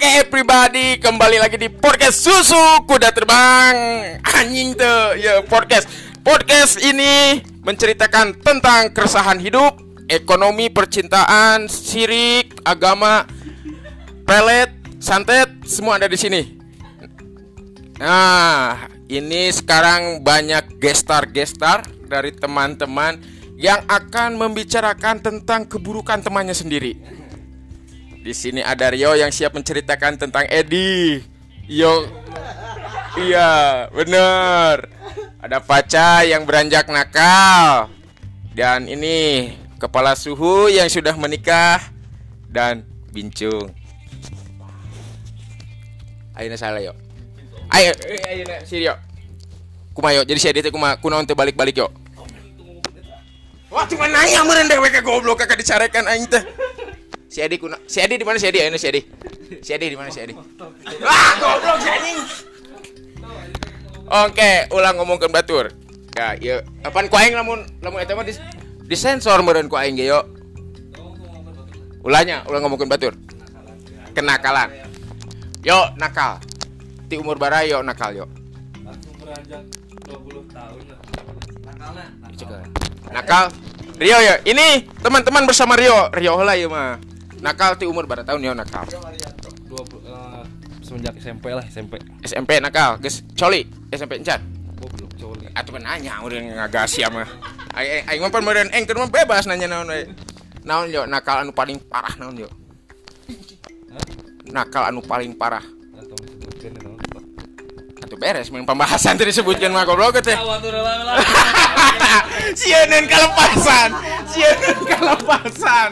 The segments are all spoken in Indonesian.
Oke everybody, kembali lagi di podcast Susu Kuda Terbang. Anjing tuh, ya podcast. Podcast ini menceritakan tentang keresahan hidup Ekonomi, percintaan, sirik, agama, pelet, santet, semua ada di sini. Nah, ini sekarang banyak gestar-gestar dari teman-teman yang akan membicarakan tentang keburukan temannya sendiri. Di sini ada Rio yang siap menceritakan tentang Edi. Yo, iya bener. Ada Paca yang beranjak nakal. Dan ini kepala suhu yang sudah menikah dan bincung. Ayo salah yo. Ayo, ayo na si Rio. Kumayo, jadi Edi teh kumaha kunaon teh balik-balik yo. Wah, cuma nanya deh we goblok kakak dicarekan aing teh. Si Edi kuna Si Edi di mana si Edi? Ayo si Edi. Si Edi di mana si Edi? Wah, goblok si anjing. Oke, ulang ngomongkeun batur. Ya, ieu apaan ku aing lamun lamun eta mah dis disensor meureun ku aing ge yo. Ulanya, ulang ngomongkeun batur. Kenakalan. Yo, nakal. Ti umur bara yo nakal yo. langsung beranjak 20 tahun nakal Nakal. Rio ya. Ini teman-teman bersama Rio. Rio lah ya mah. Nakal ti umur berapa tahun yo nakal. 20 eh, semenjak SMP lah SMP SMP nakal, geus coli. SMP encan. goblok coli Atuh kan nanya udah ngagasi mah. Aing aing mah pan meureun engkeun mah bebas nanya naon we. Naon yo nakal anu paling parah naon yo? Nakal anu paling parah. Beres main pembahasan tadi disebutkeun mah goblok teh. Sieun kelepasan. Sieun kelepasan.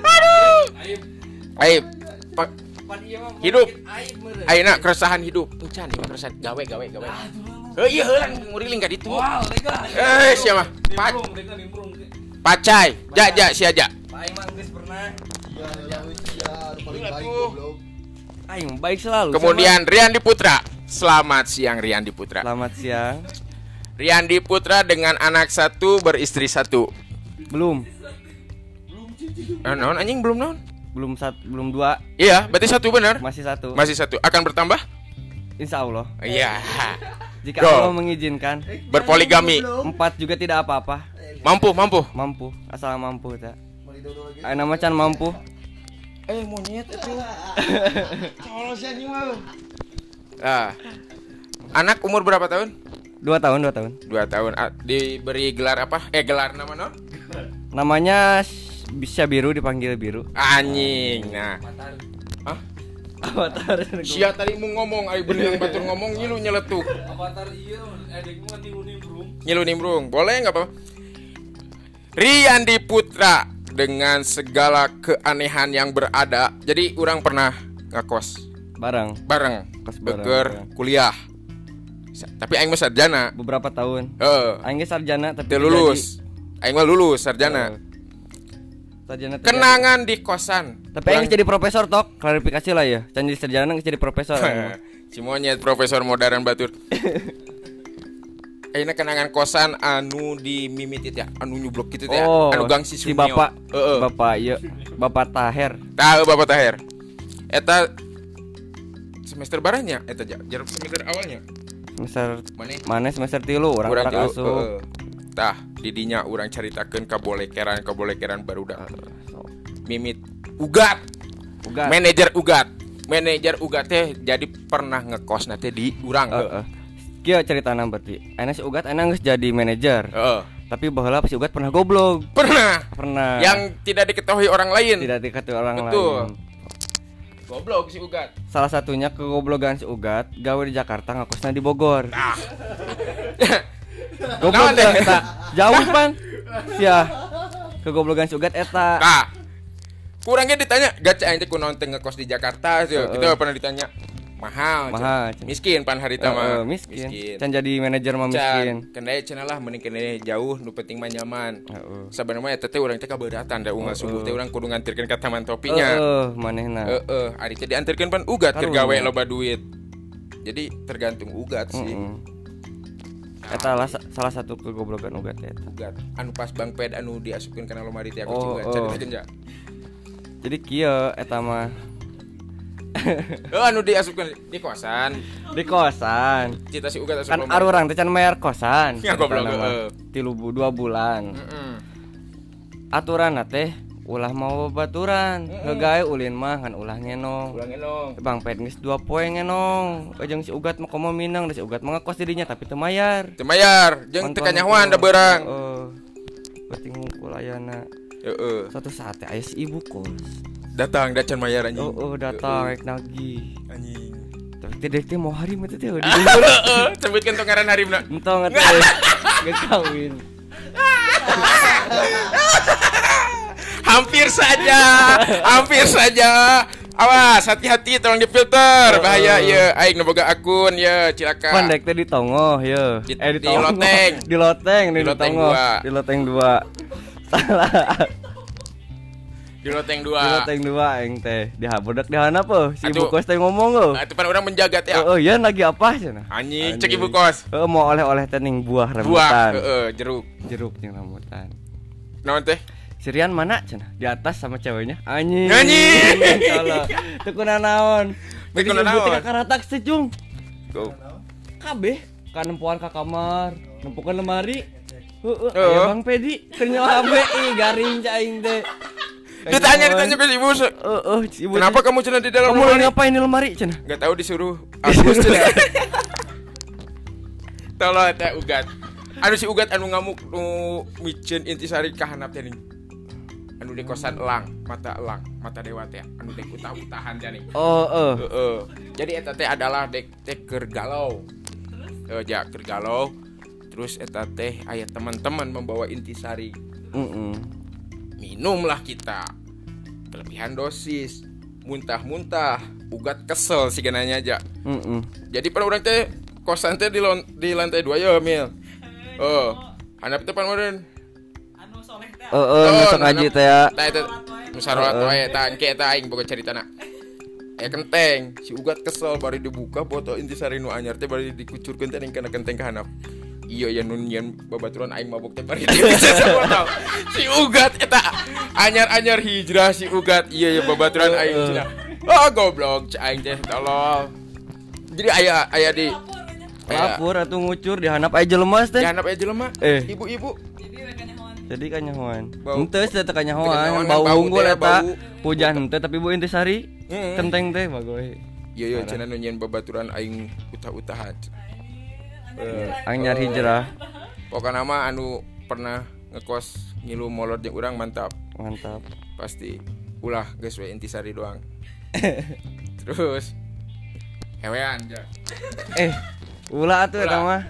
Aduh. aib iya mah Hidup. mungkin aib meureun Ayeuna keresahan hidup. Encan ieu keresahan gawe gawe gawe. Heuh ieu heulang nguriling ka ditu. wow lega Eh sia mah. Pacai. Ja ja sia ja. Aing mah geus pernah Atuh. Aing baik selalu Kemudian Riandi Putra. Selamat siang Riandi Putra. selamat siang Riandi Putra dengan anak satu beristri satu. belum Eh, naon anjing belum naon? belum satu belum dua Iya, berarti satu benar. masih satu Masih satu. Akan bertambah? insya Allah Iya. jika Go. Allah mengizinkan Berpoligami. empat juga tidak apa-apa Mampu, mampu. mampu asal mampu tak Ayo nama can mampu Eh, monyet itu. Ah. Anak umur berapa tahun? dua tahun dua tahun Dua tahun. Ah, diberi gelar apa? Eh, gelar nama non? namanya bisa biru dipanggil biru Anjing. Nah. Hah? avatar Sia tadi mau ngomong, ayo bener yang batur ngomong nyilu nyeletuk. avatar iya mah di nimbrung Nyilu nimbrung. Boleh nggak apa-apa? Riyandi Putra dengan segala keanehan yang berada. Jadi orang pernah ngekos barang bareng, Kos bareng, beker bareng. kuliah. Tapi aing mah sarjana. beberapa tahun Heeh. aing sarjana tapi Teu lulus. Aing mah lulus sarjana. Eh, sarjana Kenangan di kosan. tapi aing jadi profesor tok klarifikasi lah ya can jadi sarjana jadi profesor monyet profesor modern batur. Ayeuna kenangan kosan anu di mimitit ya, anu nyublok gitu teh, oh anu gang si Sumio. bapak Heeh. bapak iya bapak Taher Tahu Bapak Tahir. Eta semester baranya eta ja- jarum semester awalnya. semester mana semester tilu orang orang tilu, asuh heeh. Tah, didinya urang caritakeun kabolekeran kabolekeran barudak. Mimit ugat, uga manajer ugat. Manajer ugat teh jadi pernah ngekos nanti di urang. Heeh Kieu ceritana berarti Enak si Ugat enak geus jadi manajer Heeh. Tapi bahwa si Ugat pernah goblok Pernah Pernah yang tidak diketahui orang lain. Tidak diketahui orang Betul. lain Goblok si ugat. Salah satunya kegoblogan si Ugat Gawe di Jakarta ngakosna di Bogor Ah. Goblok teh? eta Jauh pan Ya Kegoblogan si Ugat eta Nah, kurangnya ditanya, aing teh kunaon teh ngekos di Jakarta sih. Heeh. Kita pernah ditanya. Mahal. Mahal. Miskin pan hari Eh, mah. eh, miskin. Can jadi manajer mah miskin. Can kendaya cenah lah mending kene jauh nu penting mah nyaman. Heeh. Sebenarnya eta teh urang teh kabeuratan da unggal Heeh. subuh teh urang kudu ngantirkeun ka taman Heeh, topinya. manehna. Heeh, ari teh diantirkeun pan ugat keur gawe loba duit. Jadi tergantung ugat sih. Heeh. Eta lah sa- salah satu kegoblogan Ugat eta. Ugat anu pas Bang Ped anu diasupkeun kana lomari teh aku Oh, juga oh. jadi kieu eta mah Oh, anu diasupkan di kosan. di kosan Cita si Uga asup kan lomba. ar urang teh can bayar kosan Ya, goblok, mah. heeh. tilu dua bulan aturan teh ulah mau baturan hegawe ulin mah kan ulah ngenong Ulang enong. Bang Pet geus dua poe ngenong Ejeng si Ugat mah komo minang si Ugat mah ngekos dirinya tapi teu mayar Teu mayar, jeung teu kanyahoan da beurang. Heeh. Berarti ngumpul ayana Heeh. Suatu saat teh aya si ibu kos Datang da can mayar anjing. Oh, oh datang rek nagih Anjing. Tapi dek teh mau hari mah teh teh di Heeh, sebutkan tong ngaran harimna. Entong teh geus kawin Hampir saja, hampir saja. Awas, hati-hati tolong difilter. Bahaya ya, aing nu boga akun ya, cilaka. Pandek teh di tongo ya. Di- eh di, di loteng. di loteng di, Di loteng tongo. dua. Di loteng dua. Salah. Di loteng Di 2. loteng dua aing teh. Di habudak di hana po. Si ibu kos teh ngomong oh. Nah, itu pan orang menjaga teh. Oh, oh, iya lagi apa cenah? Anjing, cek ibu kos. Oh, mau oleh-oleh teh ning buah Buah, rambutan. heeh, jeruk. Jeruk jeung rambutan. Naon teh? Sirian mana cenah? Di atas sama ceweknya. Anjing. Anjing. Kalau teu kuna naon. Teu Jadi kuna ibu teh naon. kakaratak teh, Jung. Go. Kabeh kan nempuan ka kamar, nempukan lemari. Heeh, Heeh. aya Bang Pedi HP ih garing ca aing teh. Ditanya, ditanya ke ibu. se- Heeh, si ibu. Kenapa teh, kamu cenah di dalam kamu lagi ngapain di lemari cenah? Gak tahu disuruh Agus cenah. Tolong teh ugat. Anu si ugat anu ngamuk nu micen intisari ka handap teh. Anu di kosan elang, mata elang, mata dewa teh. Anu dek utah-utahan teh ning. Oh, eh. Heeh. Jadi eta teh adalah dek teh keur galau. Eh ja keur galau. Terus eta teh aya teman-teman membawa intisari. Heeh. Minumlah kita. Kelebihan dosis. Muntah-muntah. Ugat kesel sih nanya aja. Heeh. Jadi pan orang teh kosan teh di, di lantai dua ya mil. Oh, handap teh pan meureun. anu soleh teh Oh, oh, ngesok nah, aja nah, teh ya. Tah eta musyawarah wae tah engke eta aing boga caritana. Eh kenteng, si ugat kesel bari dibuka botol intisari nu anyar teh bari dikucurkeun teh ning kana kenteng ka handap. Iya ya nun nyen babaturan aing mabok teh bari. Si ugat eta anyar-anyar hijrah si ugat. Iya ya babaturan aing cenah. Oh goblok aing teh tolong. Jadi aya aya di Lapor atau ngucur di handap aja lemas teh. di handap aja jelema. Eh. Ibu-ibu jadi kanyahoan. Teh Teu kanyahoan, bau unggul eta. Hujan henteu tapi bau intisari. Kenteng teh bagoy. Iya iya cenah nu nyen babaturan aing utah-utahan. Eh, anyar hijrah. Pokoknya mah anu pernah ngekos ngilu molot jeung urang mantap. Mantap. Pasti ulah geus we intisari doang. Terus hewean ja. Eh, ulah atuh eta Ulah. mah.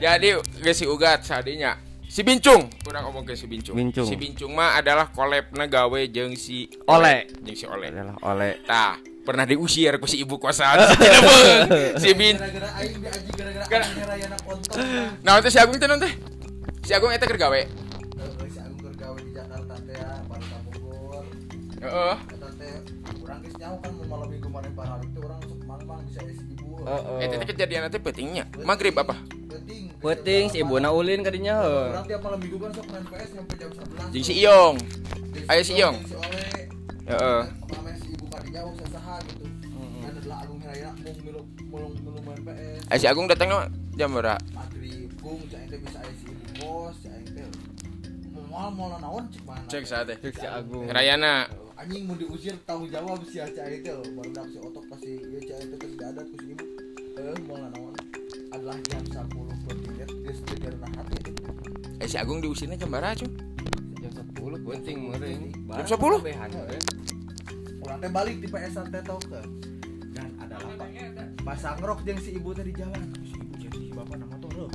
Jadi geus si ugat sadinya si Bincung, urang ngomong ke si Bincung. Bincung. Si Bincung mah adalah kolabna gawe jeung si Ole. jeung si Ole. Adalah oleh. Tah, pernah diusir ku si ibu kosan si Cirebon. si Bin. Nah, teh si Agung naon teh? Si Agung eta keur gawe. Heeh, si Agung keur gawe di Jakarta teh ya baru Bogor Heeh. eta teh urang geus nyaho kan mun malam minggu kemarin paralik teh urang sok mang-mang bisa isi ibu Heeh. Eta teh kejadian teh pentingnya. Maghrib apa? penting Penting si ibuna ulin ka dinya heuh. urang tiap malam minggu kan sok main PS sampai jam 11 Jeung si Iyong. Jeung Aya si Iyong. jeung si Heeh. Kadinya usah saha gitu kan adalah Agung Rayana mau milu mau milu main PS Eh si Agung datang no jam berapa? maghrib bung cak teh bisa aya si ibu kos cak teh mau mau naon cek mana Cek saat teh. Cek si Agung. Rayana. anjing mau diusir tanggung jawab si Aca itu baru si otok pasti ya Aca itu kasih adat ku si ibu eh mau naon adalah jam 10 menit geus teu direna hati Eh si Agung diusirnya jam berapa cuy? Jam 10 penting meureun. Jam 10? Orang teh balik di PS teh tau ke dan adalah pak pasang rok jeung si ibu teh di jalan si ibu jadi si bapak nama tuh lo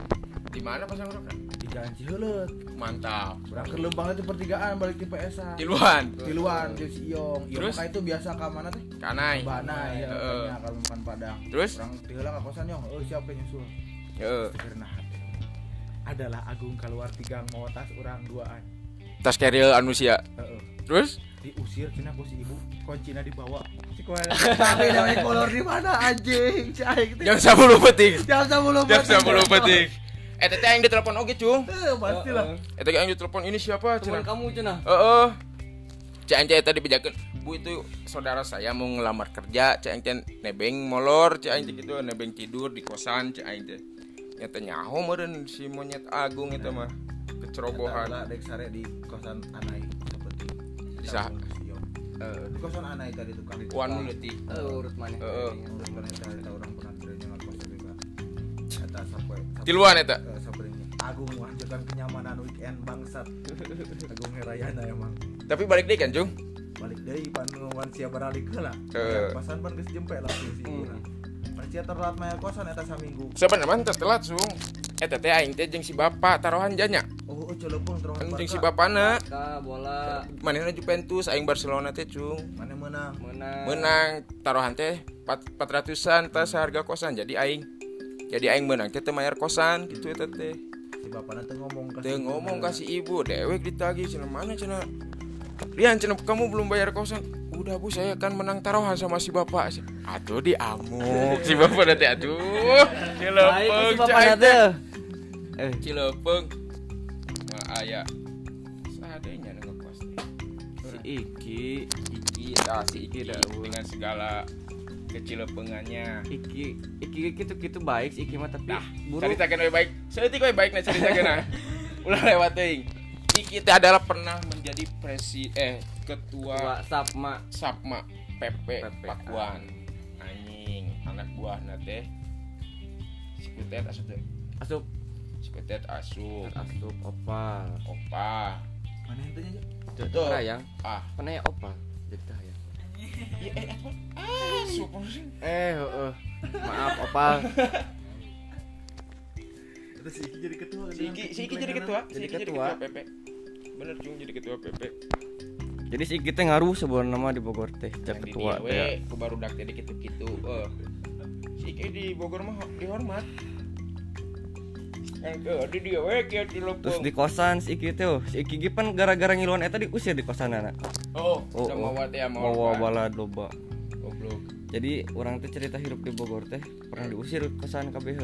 Di mana pasang rok? di jalan Ciheuleut Mantap. berangkat lembang itu pertigaan balik di PS Tiluan. tiluan jeung si Iyong Iyong Terus? maka itu biasa ke mana teh Kanai. Bana ya kalau makan padang Terus? orang tiheula ka kosan Yong oh siapa yang nyusul Heeh. karena adalah Agung keluar tigang mau tas orang duaan Tas keril anu sia. Heeh. Terus? Diusir cina ku si ibu kuncinya dibawa si tapi namanya kolor di mana anjing cai Jam 10 peting. jam sepuluh Jam 10 peting. Eh teh yang ditelepon oge, Cung. eh pasti lah Eh teh yang ditelepon ini siapa? Teman Cenah. kamu cenah. Heeh. cek aing teh tadi bejakeun bu itu saudara saya mau ngelamar kerja aing teh nebeng molor aing teh gitu nebeng tidur di kosan aing teh nyata nyaho meureun si monyet agung itu mah kecerobohan dek sare di kosan Anai Di sah- Eh, kosan Anai tadi tukang wan leutik Eh, urut mana Heeh. Urus pernah eta eta orang pernah kerja ngakos juga. Eta sampai tiluan eta Eh, sampai Agung menghancurkan kenyamanan weekend bangsat. Agung Herayana emang. tapi balik deh kan cung Balik deui pan wan sia baralik. Eh. Pasan pan geus jempe langsung si Telat maya kosan eta saminggu. sebenarnya mah teu telat cung eta teh aing teh jeung si bapak taruhan janya. Oh, oh celeupung terus. jeung si bapana. Ka bola. Manehna Juventus aing Barcelona teh cung Mana menang? menang. menang. Taruhan teh 400-an tas harga kosan. Jadi aing jadi aing menang teh mayar kosan gitu eta teh. Si bapana teh ngomong ka teu si ngomong kasih ibu. Dewek ditagih cenah mana cenah Rian cenah kamu belum bayar kosan udah bu saya kan menang taruhan sama si bapak. Aduh diamuk. Si bapak nanti aduh. Cilepeng si bapak nanti. Eh, cilepeng nah, aya seadanya ngekos teh. Si Iki, Iki tah si Iki dengan segala kecilepengannya Iki, Iki gitu gitu baik si Iki mah tapi Nah, buruk. ceritakan lebih baik. Seetik lebih baik nah ceritakan nah. Ulah lewat teuing. Iki teh adalah pernah menjadi presi eh ketua Tua Sapma. Sapma PP, PP, Pakuan. Anjing, anak buahna teh si Kutet asup teh. Asup Si Kutet asup. asup opal. Opa. Mana yang tanya? Tuh, Tuh. Rayang. Ah, Mana ya opal? Jadi ya. iya eh apa? Asup. Eh, heeh. Maaf opal. Terus si Iki jadi ketua. Si Iki, si Iki jadi ketua, si Jadi Iki jadi ketua. ketua PP. Bener cung jadi ketua PP. Jadi si Iki teh ngaruh sebuah nama di Bogor teh, di ketua teh. ya. ku baru dak teh gitu-gitu. Eh. Si Iki di Bogor mah dihormat. Di dia we di Terus di kosan si Iki tuh, si Iki ge pan gara-gara ngiluan eta diusir di kosan anak. Oh, Oh, udah oh. mau teh mau Bawa loba. bala loba. Goblok. Jadi orang teh cerita hidup di Bogor teh pernah diusir kosan KBH.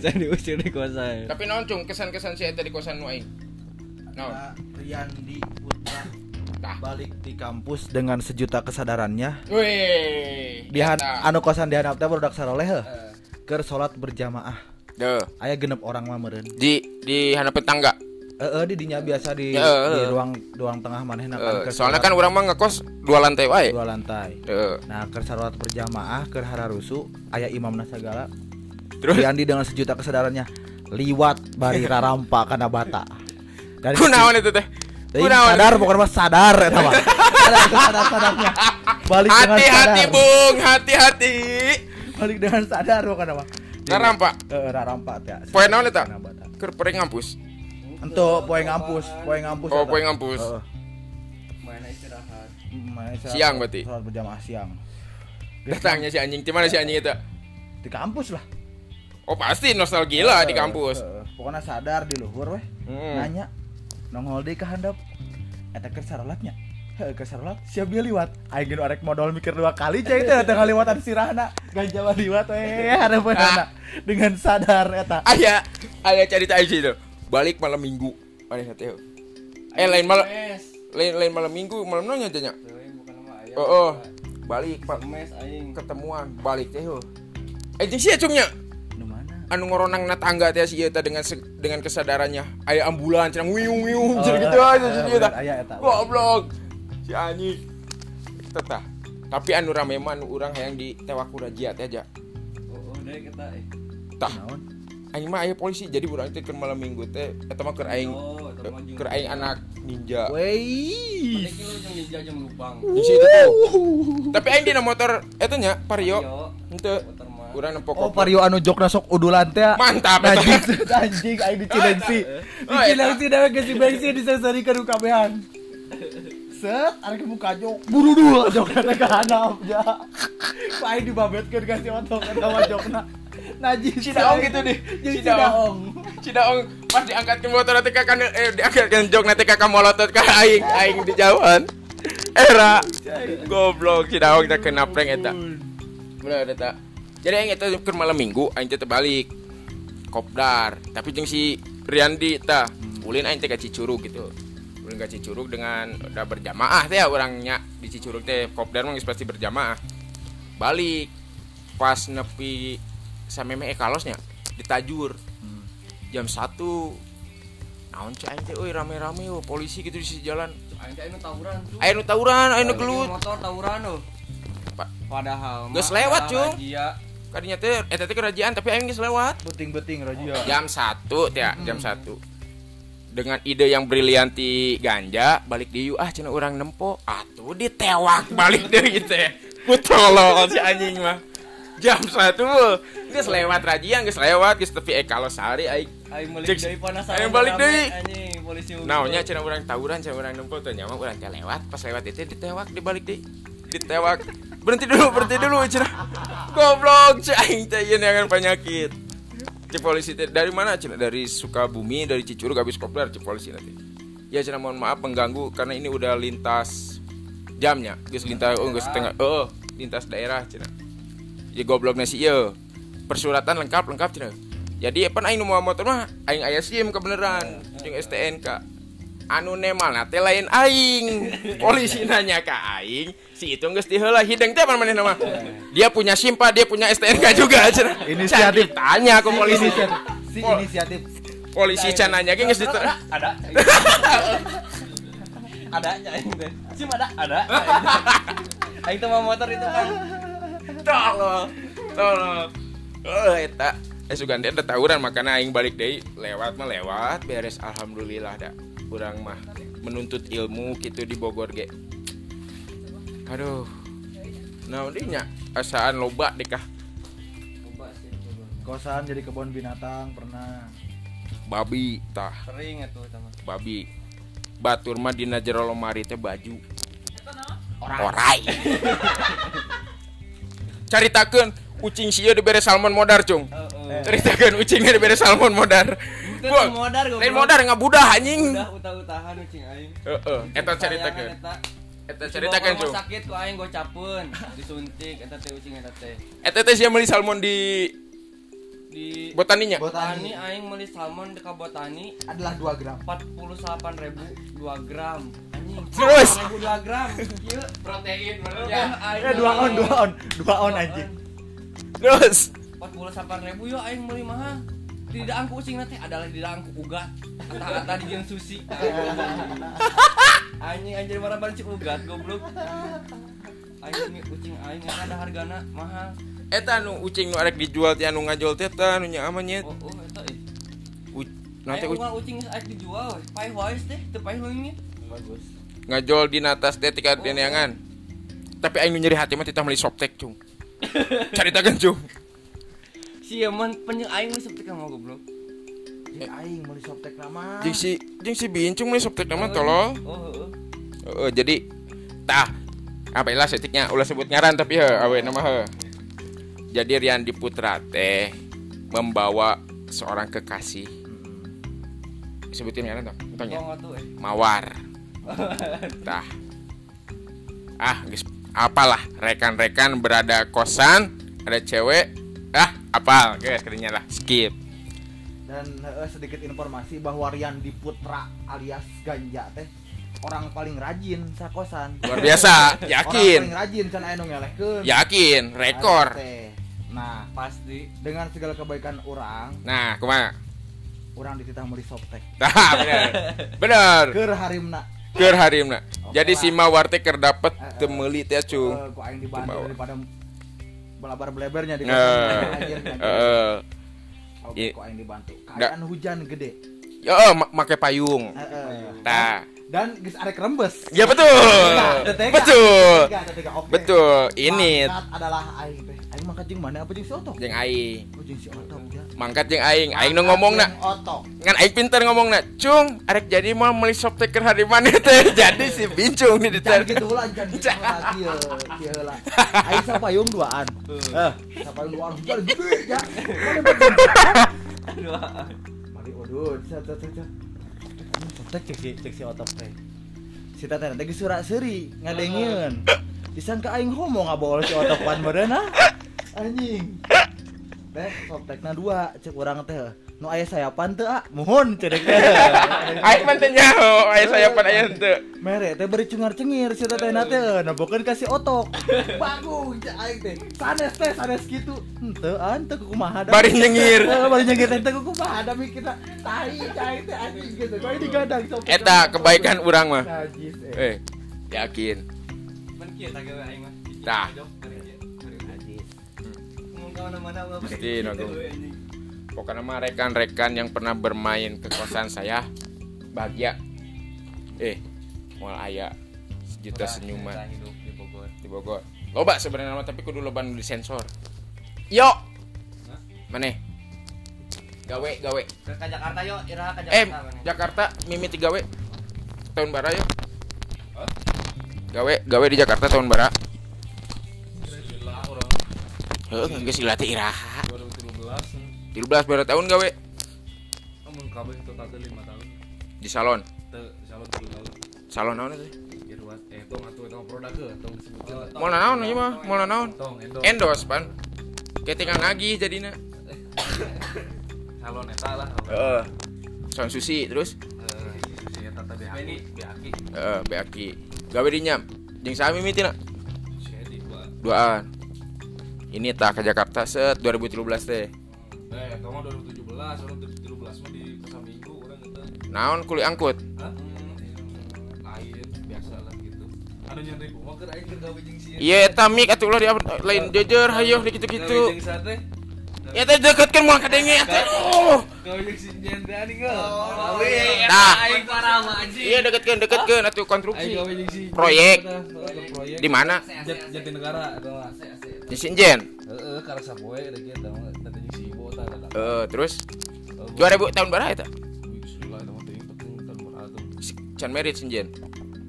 Saya diusir di kosan. Tapi naon cung kesan-kesan si eta di kosan nu aing? Naon? Nah, Riyandi Putra Tah. balik di kampus dengan sejuta kesadarannya. Weh. Di eta. anu kosan di handap teh barudak saroleh heuh. Keur salat berjamaah. Deuh. Aya genep orang mah meureun. Di di hanapeun tangga. Heeh, di dinya biasa di, Ya, di heeh. ruang ruang tengah manehna Eh, kan keur soalnya kan orang mah ngekos dua lantai wae. dua lantai. Deuh. Nah, keur salat berjamaah keur hararusu aya imamna sagala. Terus Riyandi dengan sejuta kesadarannya liwat bari rarampa kana bata. Dari kunaon itu teh? Kunaon? sadar pokoknya mah sadar eta mah. Sadar sadar sadarnya. Balik dengan Hati-hati, sadar. Bung. Hati-hati. Balik dengan sadar pokoknya mah. Rarampa. Heeh, rarampa teh. Poe naon eta? Bata. Keur pereng ngampus. Ento poe ngampus, poe ngampus. Oh, eta. poe ngampus. Heeh. Mana istirahat. Main salat- Siang berarti? Salat berjamaah siang. Datangnya si anjing, di mana si anjing itu? Di kampus lah. Oh pasti nostalgia lah di kampus. Heeh, Pokoknya sadar di luhur weh. Hmm. Nanya. Nongol deui ka handap. Eta keur sarolatnya. Keur sarolat siap dia liwat. Aing geus arek modal mikir dua kali cai teh tengah liwatan sirahna. Ganja mah liwat we harapeunana. Dengan sadar eta. Ayah, ayah cerita aja itu. Balik malam minggu. Mana teh? Eh lain malam, lain lain malam minggu, malam nanya aja nya. bukan nama ayam. Oh, oh. Balik pak Mes aing. ketemuan, balik teh. Eh jeung sia cungnya. Anu ngoronang na tangga teh si teh dengan se- dengan kesadarannya. Aya ambulan cenah wiung wiung Oh, cenah gitu eh, aja eh, si ieu teh. bener, aya eta. Goblok. Si anjing. Tetah. Tapi anu rame mah anu urang hayang di tewaku rajia teh aja. Oh, oh deh kita eh. Tah. Naon? Aing mah aya polisi jadi urang teh keur malam minggu teh eta mah keur aing Oh, eta jeung- keur aing anak ninja. Jeung ninja jeung lupang. Di situ tuh. Tapi aing dina motor eta nya Vario. Henteu. Motor mah. Urang nempok Oh, Vario anu jokna sok udulan teh. Mantap eta. Anjing, anjing aing di Cilengsi. Di Oh, eta. Cilengsi dewe geus si bensin disasarikeun ku kabehan. Set, arek buka jok, buru dua jokna teh ka handap ja. Ku aing dibabetkeun ka si otok eta mah jokna. Najis. Si Daong gitu deh. Jeung Si si Daong. Cidaong pas diangkat ke motor nanti kakak eh diangkat ke jok nanti kakak molotot ka aing aing di jauhan. Era goblok Cidaong teh kena prank eta. Bener eta. Jadi aing eta keur malam minggu aing teh teu balik. Kopdar, tapi jeung si Riandi tah ulin aing teh ka Cicurug gitu. Ulin ke Cicurug dengan udah berjamaah teh ya orangnya di Cicurug teh kopdar mah pasti berjamaah balik pas nepi sameme ekalosnya ditajur jam satu naon cai teh euy rame-rame oh, polisi gitu di sisi jalan Aing teh anu tawuran tuh. nu tawuran Bikin gelut Motor tawuran. Pak. Padahal Geus mah lewat, adalah Cung. Razia. kadinya teh eta teh kerajaan tapi aing geus lewat beting-beting Rojo jam satu ya jam satu dengan ide yang brilianti ganja balik di ah cina orang nempo atuh ditewak balik deh gitu ya kutolol si anjing mah jam satu geus lewat rajian geus lewat geus tepi eh kalau sehari aing Aing balik deui penasaran. aing balik deui. Anjing polisi. naonnya cina orang tawuran cina orang nempo nyawa orang teh lewat pas lewat itu ditewak dibalik deh ditewak. Berhenti dulu berhenti dulu cina. Goblok teh ieu neangan penyakit cek polisi dari mana cina? Dari Sukabumi dari Cicurug habis kopdar cek polisi nanti. Ya cina mohon maaf mengganggu karena ini udah lintas jamnya. Geus lintas oh geus setengah oh lintas daerah cina. Ya gobloknya sih iya. Persuratan lengkap lengkap cina. Jadi apa aing mau motor mah aing aya SIM kebeneran jeung STNK anu nemal teh lain aing. Polisi nanya ke aing si itu geus diheula hideng teh mana mah? Dia punya SIM Pak dia punya STNK juga cenah Inisiatif. Ditanya ke polisi. si inisiatif. polisi can nanya ge geus ditu Ada. ada aing teh. Sim ada, ada. Aing teh mau motor itu kan. tolong tolong. Oh eta. Eh sugan dia ada tawuran makanya aing balik deui. Lewat mah lewat beres. Alhamdulillah da kurang mah menuntut ilmu gitu di Bogor ge. Aduh. Nah nya asaan loba deh kah? Kosan jadi kebun binatang pernah. Babi tah. Sering atuh teman. babi. Batur mah dina jero lemari teh baju. Orai. Caritakeun ucing sia dibere salmon modar cung Heeh. caritakeun ucingnya dibere salmon modar Gua- modar goblok. lain modar ngabudah anjing Udah utah-utahan cing aing. heeh eta caritakeun Sayangan eta. eta Dibawa caritakeun ke cung sakit ku aing gocapeun, disuntik eta teh ucing eta teh. eta teh sia meuli salmon di Di botaninya Botani aing meuli salmon di Botani adalah 2 gram 48.000 2 gram. Anjing. Terus? 2 gram. Ieu protein ya eh 2 on 2 on 2 on anjing terus 48.000 yo aing meuli mah. Tidak angku ucing teh adalah tidak angku ugat. Kata-kata di jeung susi. Anjing anjir marah balik ugat goblok. Anjing ucing aing ada hargana mahal. eta nu ucing nu arek dijual teh anu ngajol teh tah nu nya amanya Oh, oh eta eh. nanti ucing geus aya dijual we. Paeh wae teh, teu paeh leungit. bagus ngajol di atas teh tika deneangan tapi aing nu nyeri hati mah titah meuli soptek cung caritakeun cung Si emang penjeng aing geus septik mah goblok. Jadi aing meuli soptek nama. Jeung si jeung si bincung meuli soptek nama tolol. Oh, heeh. Heeh, jadi tah. Apa ilah setiknya? Ulah sebut ngaran tapi he awe nama he. Jadi Rian Putra teh membawa seorang kekasih. Sebutin ngaran toh tanya eh. mawar. Tah. Ah geus apalah rekan-rekan berada kosan ada cewek ah apal guys kerjanya lah skip dan eh, sedikit informasi bahwa Rian Putra alias Ganja teh orang paling rajin sakosan luar biasa orang yakin paling rajin can aya ngelehkeun yakin rekor nah Pasti. dengan segala kebaikan orang nah kumaha orang dititah meuli soptek Tah, bener. Bener. keur harimna Keur harimna. Jadi si Mawar teh keur dapet Eh, eh. teu meuli teh, Cung. Eh, ku aing dibantu daripada belabar blebernya di Heeh. Oke, ku aing dibantu keadaan hujan gede Ya, oh, ma- make payung. Tah. Dan geus arek rembes Ya betul. Tega, tega. Betul. Tega, tega, oke. Betul. Ini Mangkat adalah aing teh aing mangkat jeung mana apa jeung si otok jeung aing. oh jeung si otok ya Mangkat jeung aing. Aing nu ngomongna. Otok Ngan aing pinter ngomongna. Cung, arek jadi mau meuli sop teh keur hari mana teh. Jadi si bincung di Jangan ditar. gitu lah, jangan gitu lah, kieu, kieu lah. Aing sapayung duaan. Eh, sapayung duaan hujan gede ya. Berjumpa? Mari waduh, cet cet Sotek cek si cek si otot teh. Si teh teh geus seuri ngadengieun. Disangka aing homo ngabawa si otot pan meureun ah. Anjing. Teh sotekna dua cek urang teh. Nu aya sayapan teu ah mohon cedek teh Aing mah teu nyaho, aya sayapan aya henteu. mere teh beri cengar cengir si teh teh nabokeun kasih otok. Bagus aing teh. Sanes teh sanes kitu. Henteu an teu kumaha da Bari nyengir. Eh, bari nyengir teh teu kumaha da mikirna tai cai teh anjing gitu. Kau digadang sok Eta kebaikan urang mah. eh. Eh, yakin. Men kieu tah gawe aing mah. Tah. najis. Ngomong Pokoknya mah rekan-rekan yang pernah bermain ke kosan saya bahagia. Eh, moal aya sejuta senyuman di Bogor. di Bogor. Loba sebenarnya tapi kudu loba nu disensor. Yo. Maneh? Gawe, gawe. Ke ka Jakarta yuk, iraha ka Eh, Jakarta. mana? Jakarta mimiti gawe. Tahun bara yo. Gawe, gawe di Jakarta tahun bara. Heeh, geus ilatih iraha. 2013 13 berapa tahun gawe Amun kabeh total teh 5 tahun di salon. Teu salon 3 tahun Salon naon teh? Irwas eh tong atuh tong produk ke tong disebutkeun Moal naon ieu mah? Moal naon? tong endo Endos pan. Kayak tinggal ngagih jadinya. salon eta lah Heeh. Sound susi terus eh susi eta teh Beni. biaki heeh beaki. Gawe di nyam. Jeung sami buat duaan. Ini tak ke Jakarta set 2013 teh. Eh tong mah 2017 orang 2017 mah di pasar minggu orang eta Naon kuli angkut? Hah? lain biasa lah gitu anu aing gawe jeung Iya eta mik atuh ulah di lain jejer hayo di sate Ya teh deketkeun moal kadenge atuh. Oh. gawe jeung si Jen teh Oh, Nah. aing parah mah anjing. Iya deketkeun deketkeun atuh konstruksi. Proyek. Di mana? Jat- Jatinegara mah Di Sinjen. heeh karasa poe teh Eh terus 2000 tahun berapa eta? Bismillah eta mah teuing teuing tahun berapa Si- Can merit Sinjen.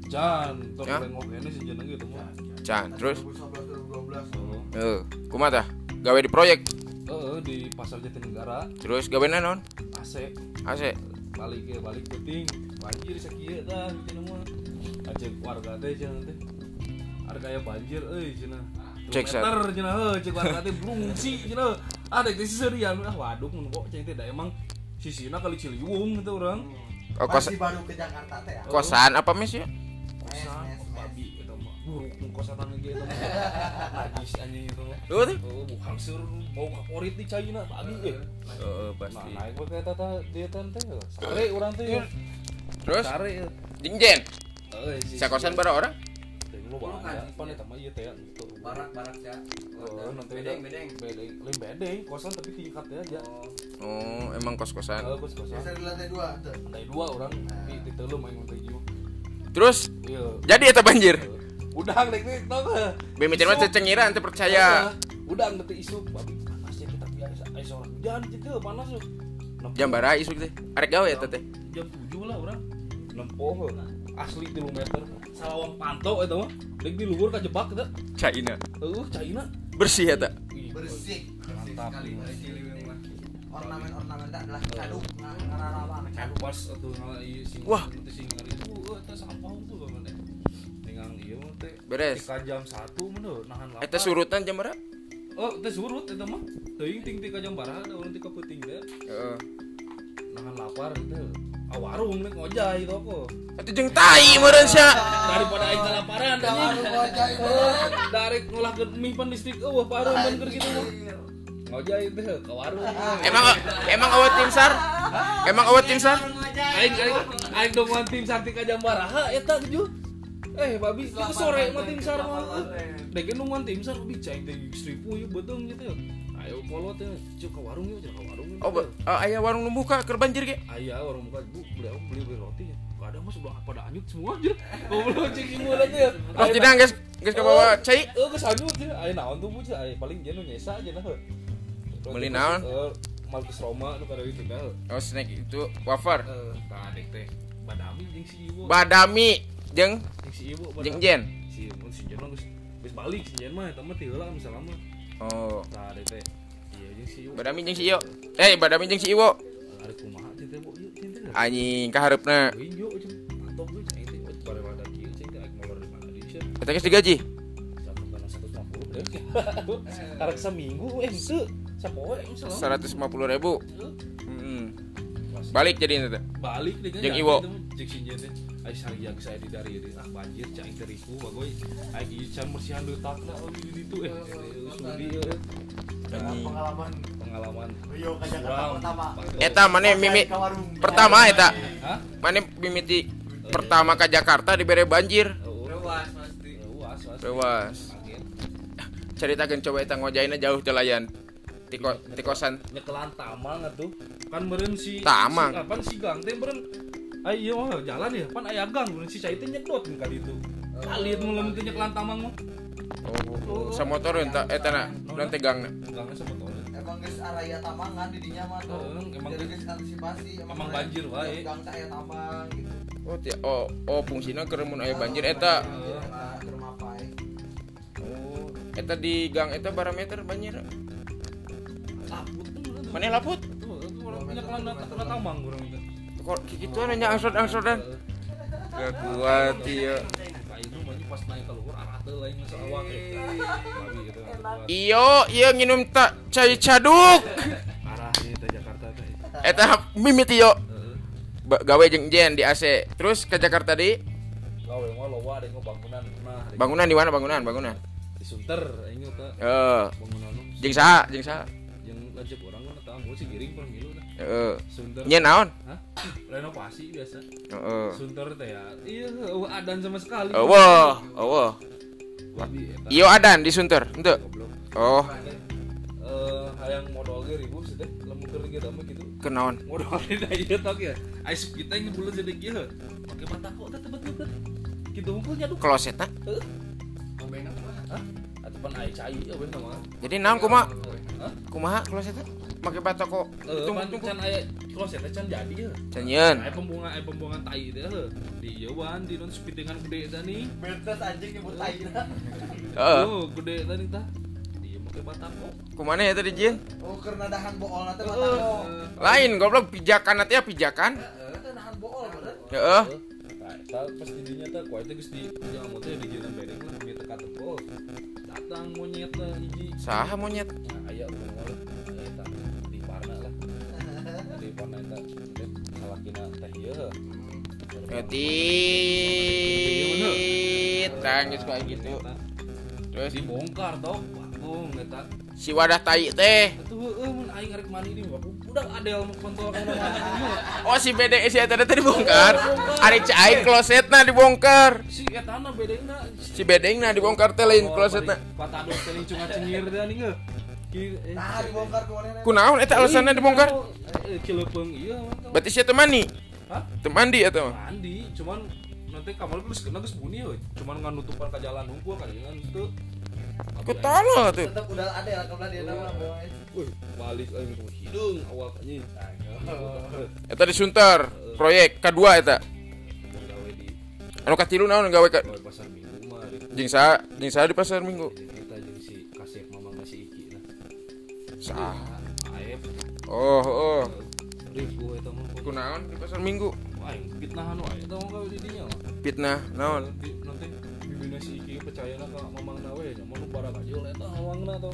Jan, tok Ya? nengok ini si Jan gitu mah. Can terus 2012 eh kumaha tah? Gawe di proyek. Heeh, di pasar Jatinegara Terus gawe naon? AC AC. balik ke balik penting banjir sakieu tah cenah mah. Ajek warga teh cenah teh. Harga aya banjir euy cenah. Cek, Sat. meter heuh cek warga teh brungsi cenah. Ada teh siserian ah waduk mun kok cenah teh da emang sisina kali Ciliwung itu orang. Oh, kos masih baru ke Jakarta teh ya kosan apa mes ya? Kosan babi eta mah. Buruk mun kosan mah. Najis anjing itu mah. Tuh. Oh, bukan sur bau kaporit di China tadi eh. Heeh, Nah, pasti. naik pakai tata dia tante sare orang tuh ya. Terus Sare ya. Jingjen. Eh, kosan bara orang? Lo banget. Pan eta mah ieu teh gitu. Barak-barak ya. Oh, nanti bedeng bedeng. bedeng, lain bedeng, kosan tapi tingkatnya aja. Oh, emang kos-kosan. Oh, kos kosan. di lantai dua tuh Lantai dua orang di di telu main lantai jiu. Terus Iya. jadi eta banjir. Udang dek nih, tau gak? Mimiti mah teh cengiran teh percaya. Udang nanti isu, babi panasnya kita biasa. Ayo seorang hujan gitu, panas yuk. Jam bara isu teh. Arek gawe eta teh. jam 7 lah orang nempoh asli 3 meter salawang pantau itu mah. Dek di luhur kajebak kita China. eueuh China Bersih eta. Ih, bersih. Mantap. ornamen ornamen tak adalah caduk ngararawan Aduh, pas atuh ngalah ieu sing Wah. teh sing ngari itu eta sampah tuh kan dengan ieu mah teh. Beres. tika jam 1 mah deuh, nahan lapar. Eta surutan jam bara? oh teh surut eta mah. Teuing ting tika jam baraha da urang tika peuting teh Heeh. nahan lapar teh ah warung nih ngojay toko Atuh jeung tai meureun sia. daripada aing kelaparan anjing. dari ngolahkeun mie pan listrik eueuh pareun pan keur kitu mah ngojay teh ka warung. Emang emang awet tim SAR? Emang awet tim SAR? aing aing aing dong wan tim sakti ka jambaraha eta tujuh eh babi itu sore mah tim sar mah. Dek nungguan tim sar cai teh seribu yuk betung gitu. Ayo kolot teh cuk ke warung yuk cuk ke warung. yuk Oh, ba- oh, aya warung nu buka keur banjir ge. ayah warung buka bu beli apa? Beli beli roti ya. Kadang mah sebelah pada anyut semua aja. Belum cek ibu nanti ya? Oh, tidak geus geus ka bawa cai. eh ke anyut ya ayo naon tuh bu? Cai ayo paling dia nu nyesa aja nah Beli naon? Eh, Malkus Roma nu kada itu dah. Oh, snack itu wafer. tah dek teh. Badami jeung si ibu. Badami jeung si ibu jeung Jen. si mun si Jen geus balik. Si Jen mah eta mah teu heula misalnya mah Oh, tah dek teh Badami jeung si Iyo. Eh, Badami jeung si Iwo. Anjing kahareupna. Wih, yuk jeung mantap we cai teh bare wadah kieu cai teh aing molor di mana di sih Eta geus digaji. satu kana 150 deh karek seminggu eh henteu sapoe misalnya 150 ribu. Hmm. Balik jadi itu balik deh kan Jeung jadi Iwo. itu, jeung si Jen teh ai sarjang saya di dari deh ah banjir cai teriku bagoy ai ieu can bersihan leutakna oh di ditu eh sudi eh. pengalaman. Pengalaman. Rio Kurang. pertama. Eta mana mimi pertama eta? Hah? mana mimiti pertama ke Jakarta dibere banjir? Rewas pasti. was was Rewas. Kaget. ceritakan coba eta ngojaina jauh telayan tiko tikosan nyekelan tamang atuh kan meureun si Tamang. si, apaan si gang teh ieu mah jalan ya pan aya gang meureun si cai teh nyedot ka ditu kali itu mulai teh nyekelan tamang mah oh, sa motor eta eta na dan tegang gangnya sebetulnya emang geus araya tamangan di dinya mah tuh. Emang- Jadi geus antisipasi emang banjir wae. Gang teh aya tambang gitu. oh tia, oh oh fungsina keur mun aya banjir eta eta oh di gang eta bara meter banjir laput mana laput kok kikituan nya angsot-angsotan gak kuat gitu. iyo iya nginum tak cai caduk. Eta mimit iyo. Gawe jeung Jen di AC terus ke Jakarta di? Bangunan di- bangunan di mana? Bangunan. Bangunan di Sunter aing teh eh bangunan nu jeung saha. jeung sih giring pemilu nah. heeh Sunter. nya naon Hah? Renovasi biasa. heeh Sunter teh ya. Iya, eueuh adan sama sekali. eueuh eueuh Babi eta. iyo adan di Sunter Goblok. oh Eh, hayang modal ge ribu sih teh. Lamun keur gitu mah gitu. kenaon Modal teh ieu tok ya. Ais kita yang bulan jadi kieu. Pake batako teh betul teh. Gitu unggul nyaduk. klosetna Ngomongin apa? Hah? Atuh pan ai cai ya bener mah. jadi naon kumaha Hah? kumaha klosetna make batako Eh, pan tunggu can aya kloset teh can jadi ya. cenyeun Aya pembuangan aya pembuangan tai teh heuh. Di ieu wan di non speed dengan gede nih. Betes anjing nyebut tai heeh Oh, gede tadi tah. Dia make batako. kumana ya tadi Jen Oh keur nadahan bool teh Heeh. batako. lain goblok pijakan teh pijakan Heeh, teh nahan bool bener. heeh Nah, eta pas di dinya teh kuat teh geus di jangan motor di jalan bereng lah dia teka teko. Datang monyet lah hiji. saha monyet Nah, aya unggal aya Salakina teh ieu. Ngetit Tangis kayak gitu. Terus? Dibongkar eta. si wadah tai teh. Mun aing arek di kontol. Oh si BD si eta teh dibongkar? Ari cai klosetna dibongkar. Si eta na bedena Si bedengna dibongkar teh lain klosetna. Patado teh cunga cengir teh nih dibongkar mana? Kunaon eta alasanna dibongkar. Eh, Cilepeung iya. Berarti si teu mandi Hah? Teu mandi eta mah mandi cuman nanti kamar gue kena geus bunyi we cuman nganutupan ke jalan hungkul kan kan itu. Ku talo tuh Tetep udah ada lah kebelah dia nama. Wih, balik aing hidung awal anjing. Eta disunter Proyek kedua eta di Anu katilu naon? Gawe ka Jeung jeung saha di pasar minggu Aep Oh oh. Ribu eta mah. Kunaon di pasar minggu? Wah, fitnahan wae eta mah gawe di dinya. Fitnah naon? Nanti bibina si Iki percaya ka mamang nawe nya barang aja lah eta awangna tuh.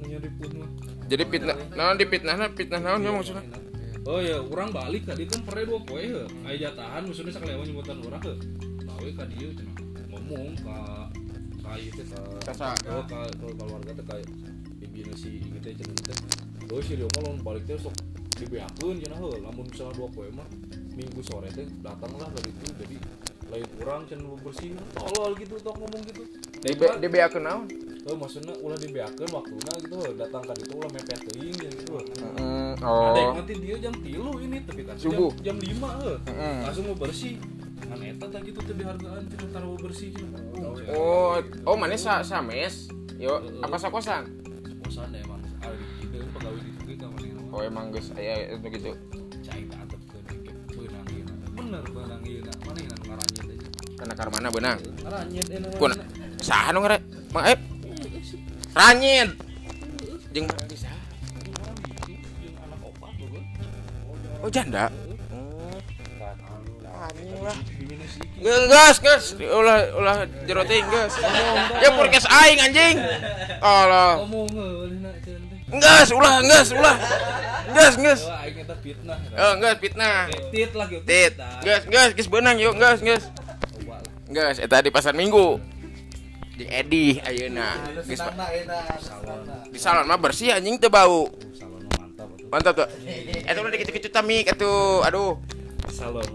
Nyaripun mah. Jadi fitnah naon di fitnahna fitnah naon ya maksudna Oh ya, orang balik tadi kan pernah dua poe he. Aya jatahan maksudnya sakalewa nyebutan urang he. Bawe ka dieu cenah ngomong ka ka ieu teh ka Ka sa- oh, ka ka keluarga teh ka ibina si ieu teh cenah teh. Oh si Rio mah lamun balik teh sok dibeakeun cenah he. Lamun misalnya dua poe mah minggu sore teh datanglah dari itu jadi lain kurang cenah bersih tolol gitu tok ngomong gitu. Di be di beakeun naon Oh, maksudnya ulah dibeakeun waktuna gitu datang ka ditu ulah mepet teuing gitu. he. Mm, Ada yang oh nanti dia jam tilu ini tapi kan jam, jam lima eh. Mm. langsung mau bersih kan eta tak gitu tuh dihargaan cina taruh bersih cina Oh, oh mana sa sames? Yo, apa sakosan? Deh emang ada di ide pegawai di sini kan Oh emang geus aya itu gitu. cai ke benang ieu bener benang ieu mana yang ngaranyet teh Kana kar mana beunang? ngaranyet eh saha nu ngare? Mang eh bisa. Loh kan Oh janda. kan Anjing lah. Geus, geus. Ulah ulah jero teuing geus. Ya podcast aing anjing. Allah. Nges, ulah, nges, ulah. Aing eta fitnah. Oh, nges fitnah. Tit lagi. Tit. Nges, nges, geus beunang yuk, nges, nges. Nges, eta di pasar Minggu. Di Edi ayeuna. Geus di salon mah bersih anjing teu bau. Mantap tuh. Eta udah dikit-dikit tamik atuh. Aduh. Salon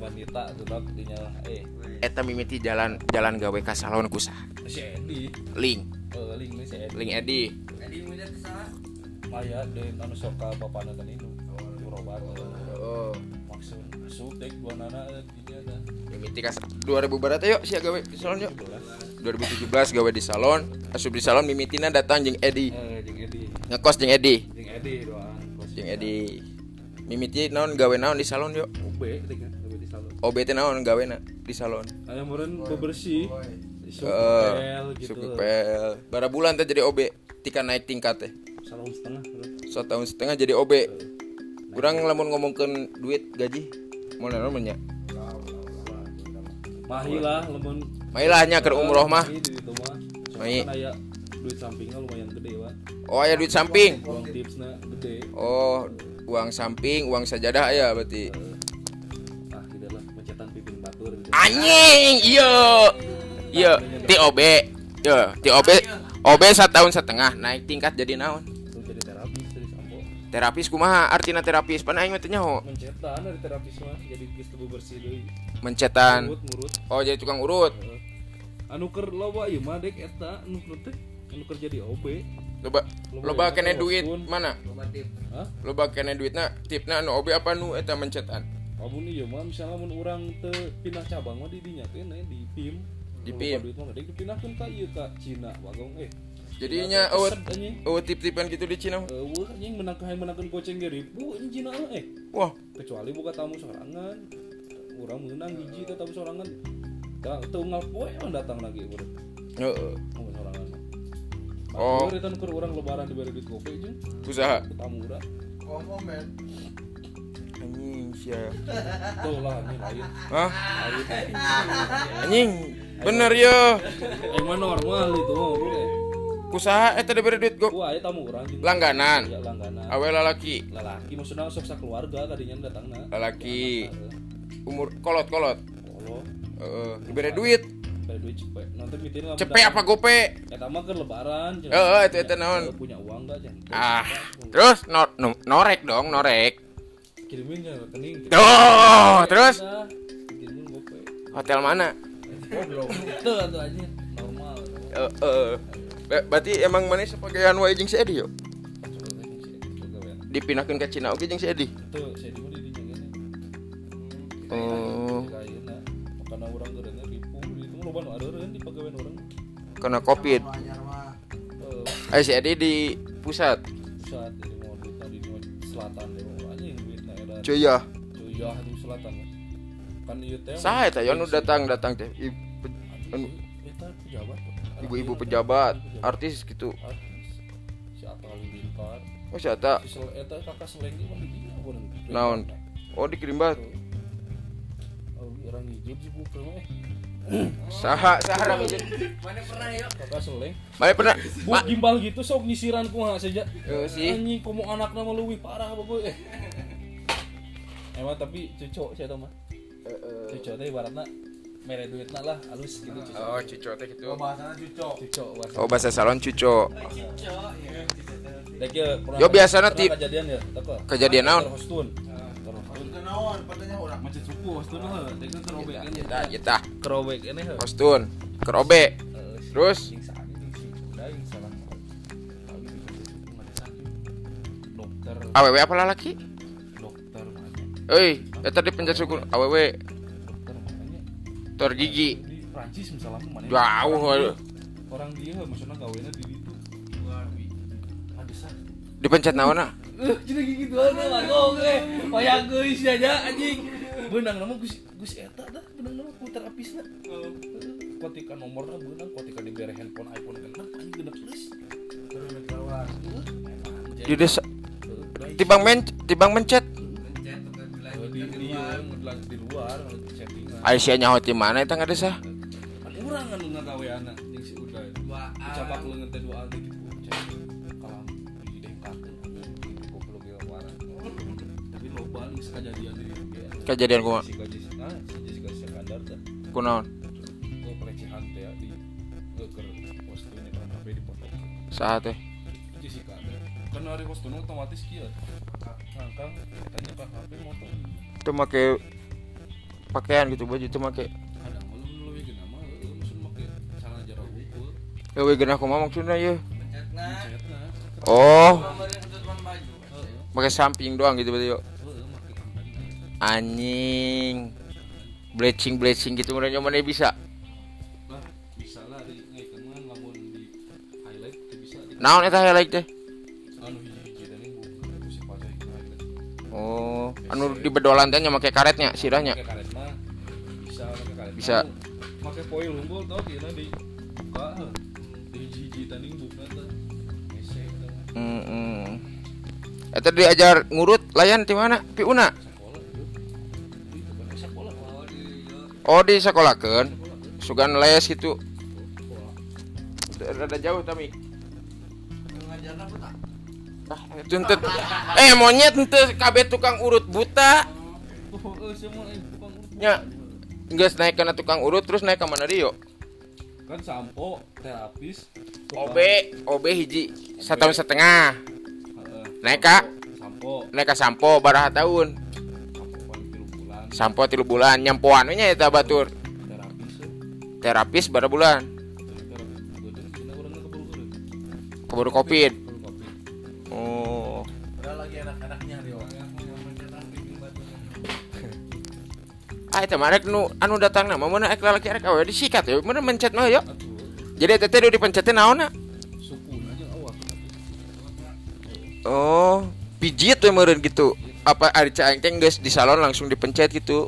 wanita tetap dinyala. Eh, Eta mimiti jalan jalan gawe ka salon kusah. si Edi. Link, Eh, link si Edi. link Edi. Jadi mulai di sana. Maya dan anu sok ka bapana kan itu. Berobat. Oh. Maksud asup dek dua nana dinya dah. Mimiti ka 2000 barat yuk sia gawe di salon yuk. 2017 gawe di salon, asup di salon mimitina datang jeung Edi. Eh, jeung Edi. Ngekos jeung Edi. Jeung Edi doang. Jeung Edi. Mimiti naon gawe naon di salon yuk. OB teh OB di salon. OB teh naon gawe na di salon. Aya meureun bebersih. Sok Heeh. pel gitu. Suku pel. Bara bulan teh jadi OB tika naik tingkat teh. Salon setengah terus. So tahun setengah jadi OB. Kurang lamun ngomongkeun duit gaji. Mau naon nya? Mahi lah lemon Mailahnya ke umroh mah. Mahi Mahi. kan duit sampingnya lumayan gede, Pak. Oh, aya duit samping. Uang tipsnya gede. Oh, uang samping, uang sajadah ya berarti. Ah, Anjing, iya. Iya, ti OB. Iya, ti OB. OB tahun setengah naik tingkat jadi naon? Jadi terapis sampo. Terapis kumaha artina terapis? Pan aing mah teu nyaho. Mencetan dari terapis mah jadi geus tubuh bersih deui. Mencetan. Urut ngurut. Oh, jadi tukang urut. Anu keur loba ieu mah dek eta anu keur teh anu keur jadi OB. Loba loba kene duit mana? Loba kene duitna tipna anu OB apa nu eta mencetan? Amun ieu mah misalnya mun urang teu pindah cabang mah di dinya teh nah, di PIM. Di PIM. Duit mah dek dipindahkeun ka ieu ka Cina bagong eh. Jadinya anjing. eueuh tip-tipan gitu di Cina. Eueuh anjing menang ka menangkeun goceng ge ribu anjing Cina eh. Wah, kecuali buka tamu sorangan orang menang hiji teh tamu sorangan da tunggal poe orang datang lagi urang heeh. mau sorangan mah Oh. oh itu keur urang lebaran diberi duit kopi jeung Usaha. ke tamu urang Ngomong men. Anjing sia. tuh lah lain lain Anjing. Bener ya. yang mah normal itu Kusaha eta diberi duit go wah aya tamu urang jeung langganan. ya langganan Awe lalaki. lalaki maksudna sok sakeluarga kadinya datangna Lalaki. Umur kolot-kolot. Allah Heeh, diberi duit. beri duit cepet nanti mitin lah Cepe apa gope? eta mah keur lebaran cenah. Heeh, itu eta naon? punya uang enggak Ah, terus no, no- norek dong, norek. Kirimin ya rekening Tuh, terus Nah, kirimin gope hotel mana? Tuh tuh aja normal. Eh, eh. Ba- berarti emang mana sebagian wae jeung si Edi yo? Dipindahkeun ke Cina oke jeung si Edi. Tuh di dinya. Oh, itu loba nu di pagawean urang. karena Covid. Eh Ayo si Edi di pusat. pusat di selatan duitna era. Cuy ya. Cuyah di selatan. Kan ieu teh. Saha eta ya nu datang datang teh? Anu, Eta pejabat. Ibu-ibu pejabat, artis gitu. Artis. Si Halilintar. Oh si Ata. Si eta kakak seleng di mana dia bener. Naon? Oh dikirim bat. Oh, orang hijau sih bukan eh. Saha saha rami Mana pernah yuk? Kakak seleng. Mana pernah? Bu gimbal gitu sok nyisiran kumaha saja. Eh, sih. Anjing komo anakna mah leuwih parah eh. Emang tapi cucok saya tahu mah. Cucok teh ibaratna mere duitna lah halus gitu cucok. Oh cuco teh gitu. Oh, bahasana cucok. Cucok bahasa. Oh bahasa salon cuco. Dek ya pernah Yo, biasana pernah ti- kejadian ya? Kejadian naon? Hostun. Hostun kerobek Kerobek ini heuh. kostun kerobe. Eh, Terus? Awewe apa lalaki? Euy, eta di penjat suku awewe tor gigi. di Prancis misalnya mana? Jauh waduh. Orang dia maksudnya gawena di itu. Dipencet naon ah? Eh, jadi gitu aja langsung eh. Kayak geus aja anjing. Benang nama Gus Gus eta dah, benang nama ku terapisna. Ketika nomornya benang, ketika diberi handphone iPhone genep anjing genep terus. Di desa tibang men tibang mencet di luar di luar chattingan Aisyah nyaho di mana itu nggak desa? Urang anu ngagaweana jeung si Uda cabak leungeun teh dua aldi gitu. Kalam di dengkakeun goblok ge tapi loba geus kejadian kumaha si Jessica ah, Jessica Iskandar teh. Kunaon? Pelecehan teh ya, di keur postingan tapi di foto. Teh? Jessica ada kan postingan otomatis kieu. Ngangkang tanya ke HP motor. Itu make pakaian gitu baju itu jarak ukur. Ewe genah kumaha maksudna ye? Pencetna. Cetna. Oh, pakai samping doang gitu berarti yo. Heeh make kampanye. Anjing. Bleaching bleaching gitu mana mana bisa. Bisa lah di ngaikeun mah lamun di highlight teh bisa Naon eta highlight teh? Oh, anu di bedolan teh make karetnya sirahnya. Pakai karet mah bisa. Bisa. Pakai foil unggul tau kira di buka heuh. di hiji-hiji tadi buka teh. Ese teh Heeh. Eta diajar ngurut layan di mana? Pi una. sekolah itu. Itu sekolah. Oh, di yo. Oh. Sekolah kan. Sugan les gitu. Rada jauh tapi. Tuntut. Eh, monyet henteu kabeh tukang urut buta. Nya. Geus naik kana tukang urut terus naik ka mana yo? Kan sampo, terapis, OB, OB hiji satu tahun setengah. Naik ka Sampo, naik ka sampo baraha tahun. sampo paling tilu bulan. Sampo tilu bulan nyampoan nya eta batur. Terapis. Terapis berapa bulan? Keburu Covid. Enak-enaknya Rio. Ah eta mah rek nu anu datang nama mana ek lalaki rek awe disikat ya. Mana mencet mah ya. Atuh, Jadi eta teh udah aja awak. Oh, pijit we meureun gitu. Apa ari caing teh geus di salon langsung dipencet gitu.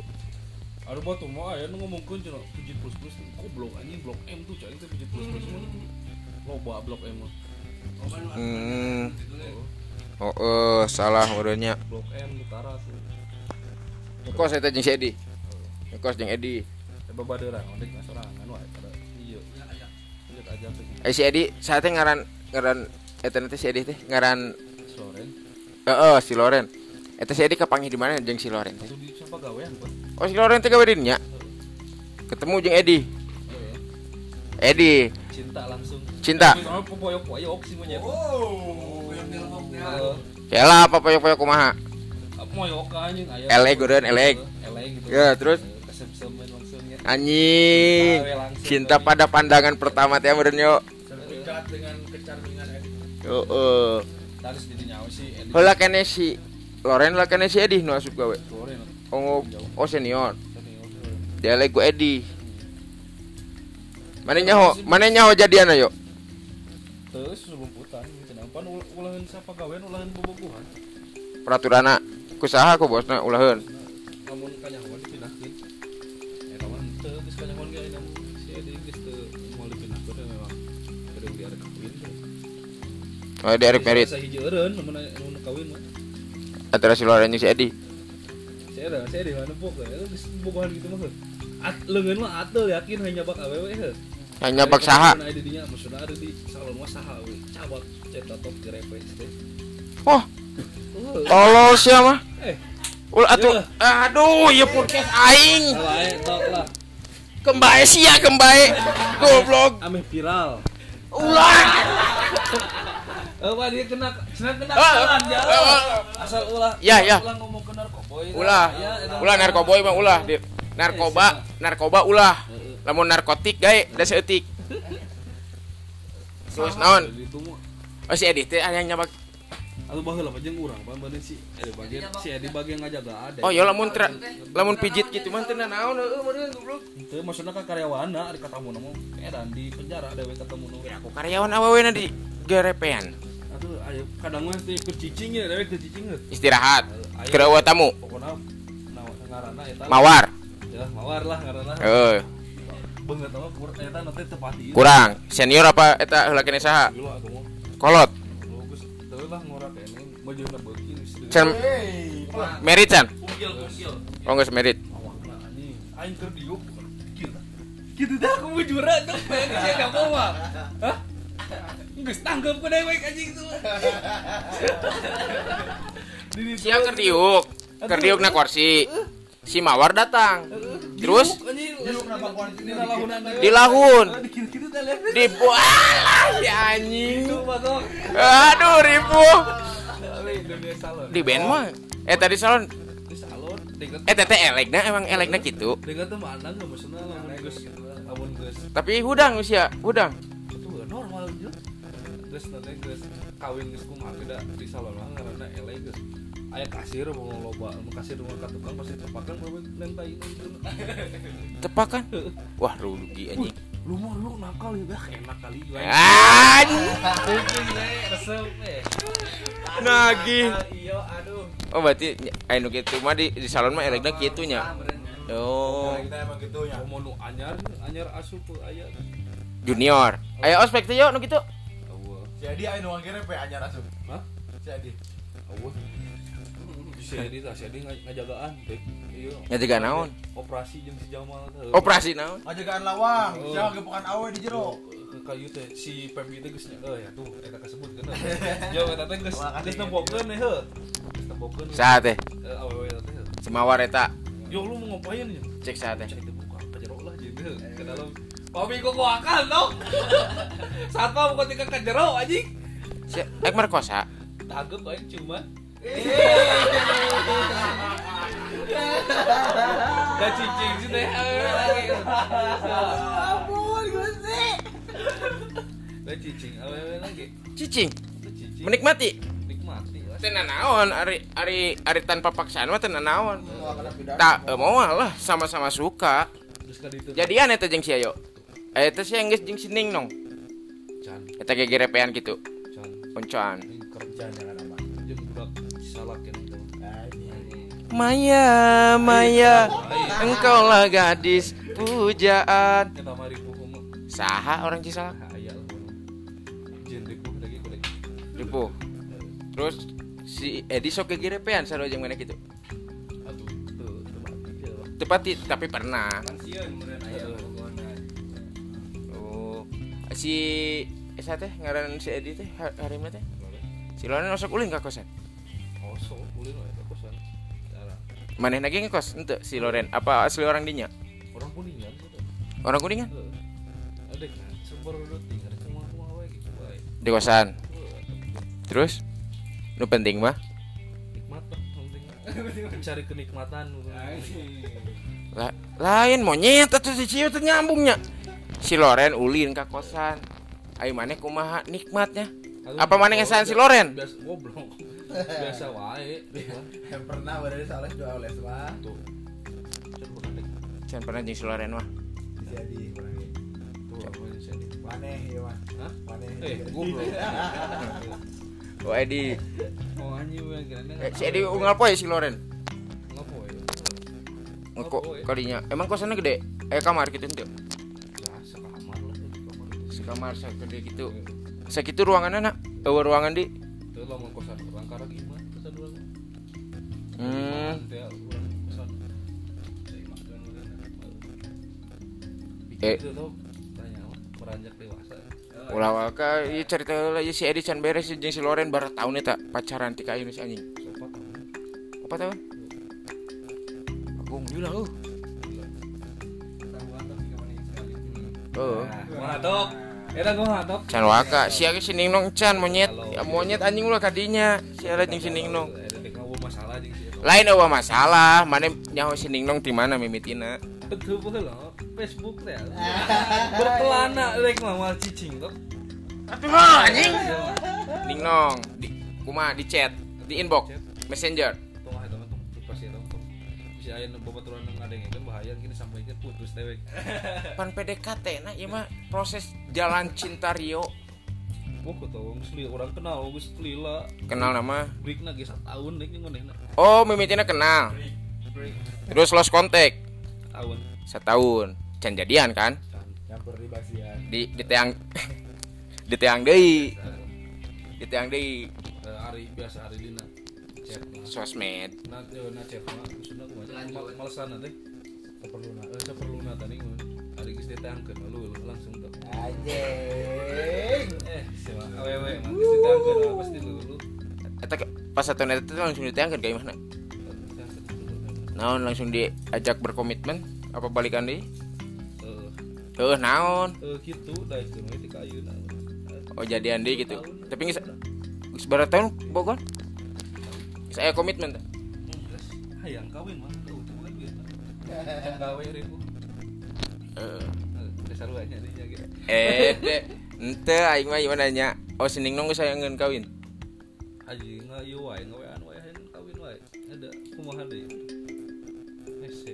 Aduh batu mah aya nu ngomongkeun cenah pijit plus plus goblok anjing blok M tuh cai teh pijit plus plus mah. Loba blok M mah. Hmm. Oh, eh salah meureunnya. Blok M. Kos eta jeung si Edi. Kos jeung Edi. Ondek ngasorangan wae pada ieu. Lihat aja tuh. Eh si Edi saat teh ngaran ngaran eta teh si Edi teh ngaran Soren. heeh si Loren. Eta si Edi kapanggih di mana jeung si Loren teh? Gawean? Oh si Loren teh gawe di nya. Ketemu jeung Edi. Edi, Cinta langsung. cinta. Sih monyet. Oh, Heeh. Kela apa poyok-poyok kumaha? moyok anjing Elek geureun, elek. elek gitu Ya, terus? Anjing. Cinta pada pandangan pertama teh meureun yo. Terikat dengan kecantikan Edi. Heeh. terus jadi nyawa sih Edi kene si Loren lah kene si Edi nu asup gawe. Soren Oh, oh senior. Dia lagi ku Edi. Mana nyaho? Mana nyaho jadian ayo? terus ulahan siapa gawean ulahan bobogohan Peraturana kusaha ku bosna ulaheun. namun kanyawan dipindahkeun ya kawan teu geus kanyawan ge namun si Edi geus teu moal dipindahkeun ya memang kada di arek kawin. Oh, di Erik Merit Sa hiji eureun namun anu kawin mah antara si Loren jeung si Edi. si Edi si Edi mana pok ya geus bobogohan gitu mah. At leungeun mah atel yakin hanya bak awewe heuh Hanya bak saha? Ada di dinya, maksudnya ada di salon mah saha we. Cabak Oh, tolol sia mah. eh, Ulah atuh. Ya. Aduh, ieu podcast aing. tok lah. Kembae sia kembae. Goblok. Ameh viral. Ulah. Eh, wah dia kena kena kena kesalahan ah, ya. ah, Asal ulah. Ya, ya. Ulah ngomong ke narkoboy. Ulah. Ya, Ulah narkoboy mah ulah. Narkoba, narkoba ulah. Lamun narkotik gae da seeutik. Terus naon? Mah. Oh si Edi teh aya nyabak. Atuh baheula apa jeung urang pan bade si Edi bagian si Edi bagian ngajaga ada. Oh ya lamun tra, lamun pijit gitu mah teu naon heueuh meureun goblok. Itu maksudnya kan karyawana di ketemu nama edan di penjara dewe ketemu nama. Aku karyawan awawena di gerepean. Atuh ayo kadang mah teh keur cicing ya dewe keur cicing heuh. Istirahat. Kerawa tamu. pokoknya nawa ngaranna eta Mawar. ya mawar lah ngaranna Heuh, beungeut mah kur eta nanti tepati ieu kurang. Senior apa eta heula kene saha? Gila aku mah Kolot. Hei, merit ungkil. Oh geus merit. kitu dah aku bujura tuh pengen sih enggak mau mah hah? Geus tanggep ku dewek anjing tuh. Di ditu Sia keur diuk. kerdiukna kursi si mawar datang. Terus? Di lahun. Di si anjing. Aduh ribu di band mah. Eh tadi salon. Di eh teteh elekna emang elekna gitu tapi hudang usia hudang. Normal kawin di geus aya kasir mau loba mau kasir mau ka tukang pasti tepakan baru nentai tepakan? Wah rugi anjing. lu mah lu nakal ya bah enak kali eh eh nagih. Iya aduh. Oh berarti anu gitu mah di, di salon mah elekna kitu nya. oh. Kita emang gitu ya mau nu anyar anyar asup aya. Junior. Ayo ospek teh yuk nu gitu. Jadi ayo nuang kira pe anyar asup. Hah? Jadi awal si Edi lah si Edi ngaj- ngajagaan dek iya. Ngajagaan naon? operasi jeung si Jamal teh. operasi naon? Ngajagaan lawang. Oh. siapa gepokan awe di jero. Ke kayu teh si Pembi teh geus eh ya tuh eta kasebut kan jauh eta teh geus geus nembokeun heh geus nembokeun saat teh? Eh, awewe eta teh semawar eta. Yo lu mau ngapain ya cek saat teh. Cek teh buka ke jero lah jadi ke dalam. Papi kok gua akan dong. Saat mau ketika ke jero anjing. Si ek merkosa tagep baik cuma Gak cicing sih teh. Ampun Gusti Gak cicing awewe lagi. Cicing? Menikmati? Nikmati lah teu naon ari ari ari tanpa paksaan mah teu naon tak eh, mau lah sama-sama suka. Itu. Jadian eta jeung si ayo? Eta sih yang geus jeung si Ning nong? Eta gegerepean gitu Can. Oncan Maya Maya engkaulah gadis pujaan. Saha orang Cisalak? Ribu terus si Edi sok gegerepean sarua jeung mana gitu tepati tapi pernah. Oh si Esa teh ngaran si Edi teh ha- harimna teh? Si Loren masuk ulin ka kosan Oh so Ulin lah maneh lagi ngekos ente si Loren. Apa asli orang dinya? Orang kuningan orang kuningan. Ada kan rutin ada cuma rumah wae gitu di kosan? Terus? Nu penting mah. Mencari kenikmatan gitu. La- lain monyet atuh si teh nyambungnya. Si Loren ulin ka kosan. Ayo maneh kumaha nikmatnya? Aduh, Apa maneh ngesan si Loren? Goblok. Biasa wae. yang pernah berada salah dua oles mah Tuh. Can pernah pernah si Loren mah jadi kurang Tuh apa yang saya di- maneh ya mah Hah? maneh. Eh, goblok. oh Edi Oh anjing eh, si Edi unggal poe si Loren Ngapo ya? Ngko kalinya emang kosannya gede? Eh kamar gitu ente Ya, sekamar lah sekamar segede gitu. Segitu ruangan anak eh ruangan di Lah mau kosan orang karena gimana kosan orang. hmm kosan. Eh. Itu apa? meranjak dewasa. ulah waka ieu cerita heula ieu si Edi can beres jeung si Loren baru tahun eta pacaran ti ka si anjing Sofa tahu. apa tahun aku bilang uh oh Mantap. Eta gua mantap. can waka. Si si Ningnong can monyet. Ya, monyet anjing ulah kadinya. Si ada jeung si Ningnong Eta dek ngomong masalah jeung si eta. lain eueuh masalah. Mana nyaho si Ningnong di mana mimitina Betul baheula Facebook teh. Berkelana rek mah mal cicing kok. atuh anjing. Ningnong di kumaha di chat. Di inbox. Messenger. Tong eta mah tong tong pasti tong. Si aya nu babaturan ngadengekeun bahaya gini sampai ke putus we. pan PDKT nah ieu mah proses jalan cinta Rio Oh, wong seli orang kenal geus lila. kenal nama Breakna geus tahun jeung manehna. oh mimitina kenal terus lost contact Tahun. setahun can jadian kan Can. nyampur di basian di di teang di teang deui di teang deui Eh, Ari biasa Ari dina. Sosmed. Nah, eh, nah Malesan seperluna Eh, tadi langsung tuh. Eh, siapa? Awewe mah geus ditangkeun pasti lu lu. eta ke- pas satu net itu langsung diteangkeun ka imahna naon langsung diajak berkomitmen? Apa balikan di Eh, eh naon? Eh gitu. Dah itu mah di kayu nah. oh jadian di gitu. Tapi geus berapa tahun Bogor saya komitmen teh. Hayang kawin mah tuh tuh kan. Can gawe ribu. Eh, Eh, Dasar banyak dia gitu. eh teh ente aing mah gimana nya oh sining nong geus sayangeun kawin Haji nggak wae ngawean wae hayang kawin wae. Ada kumaha deui.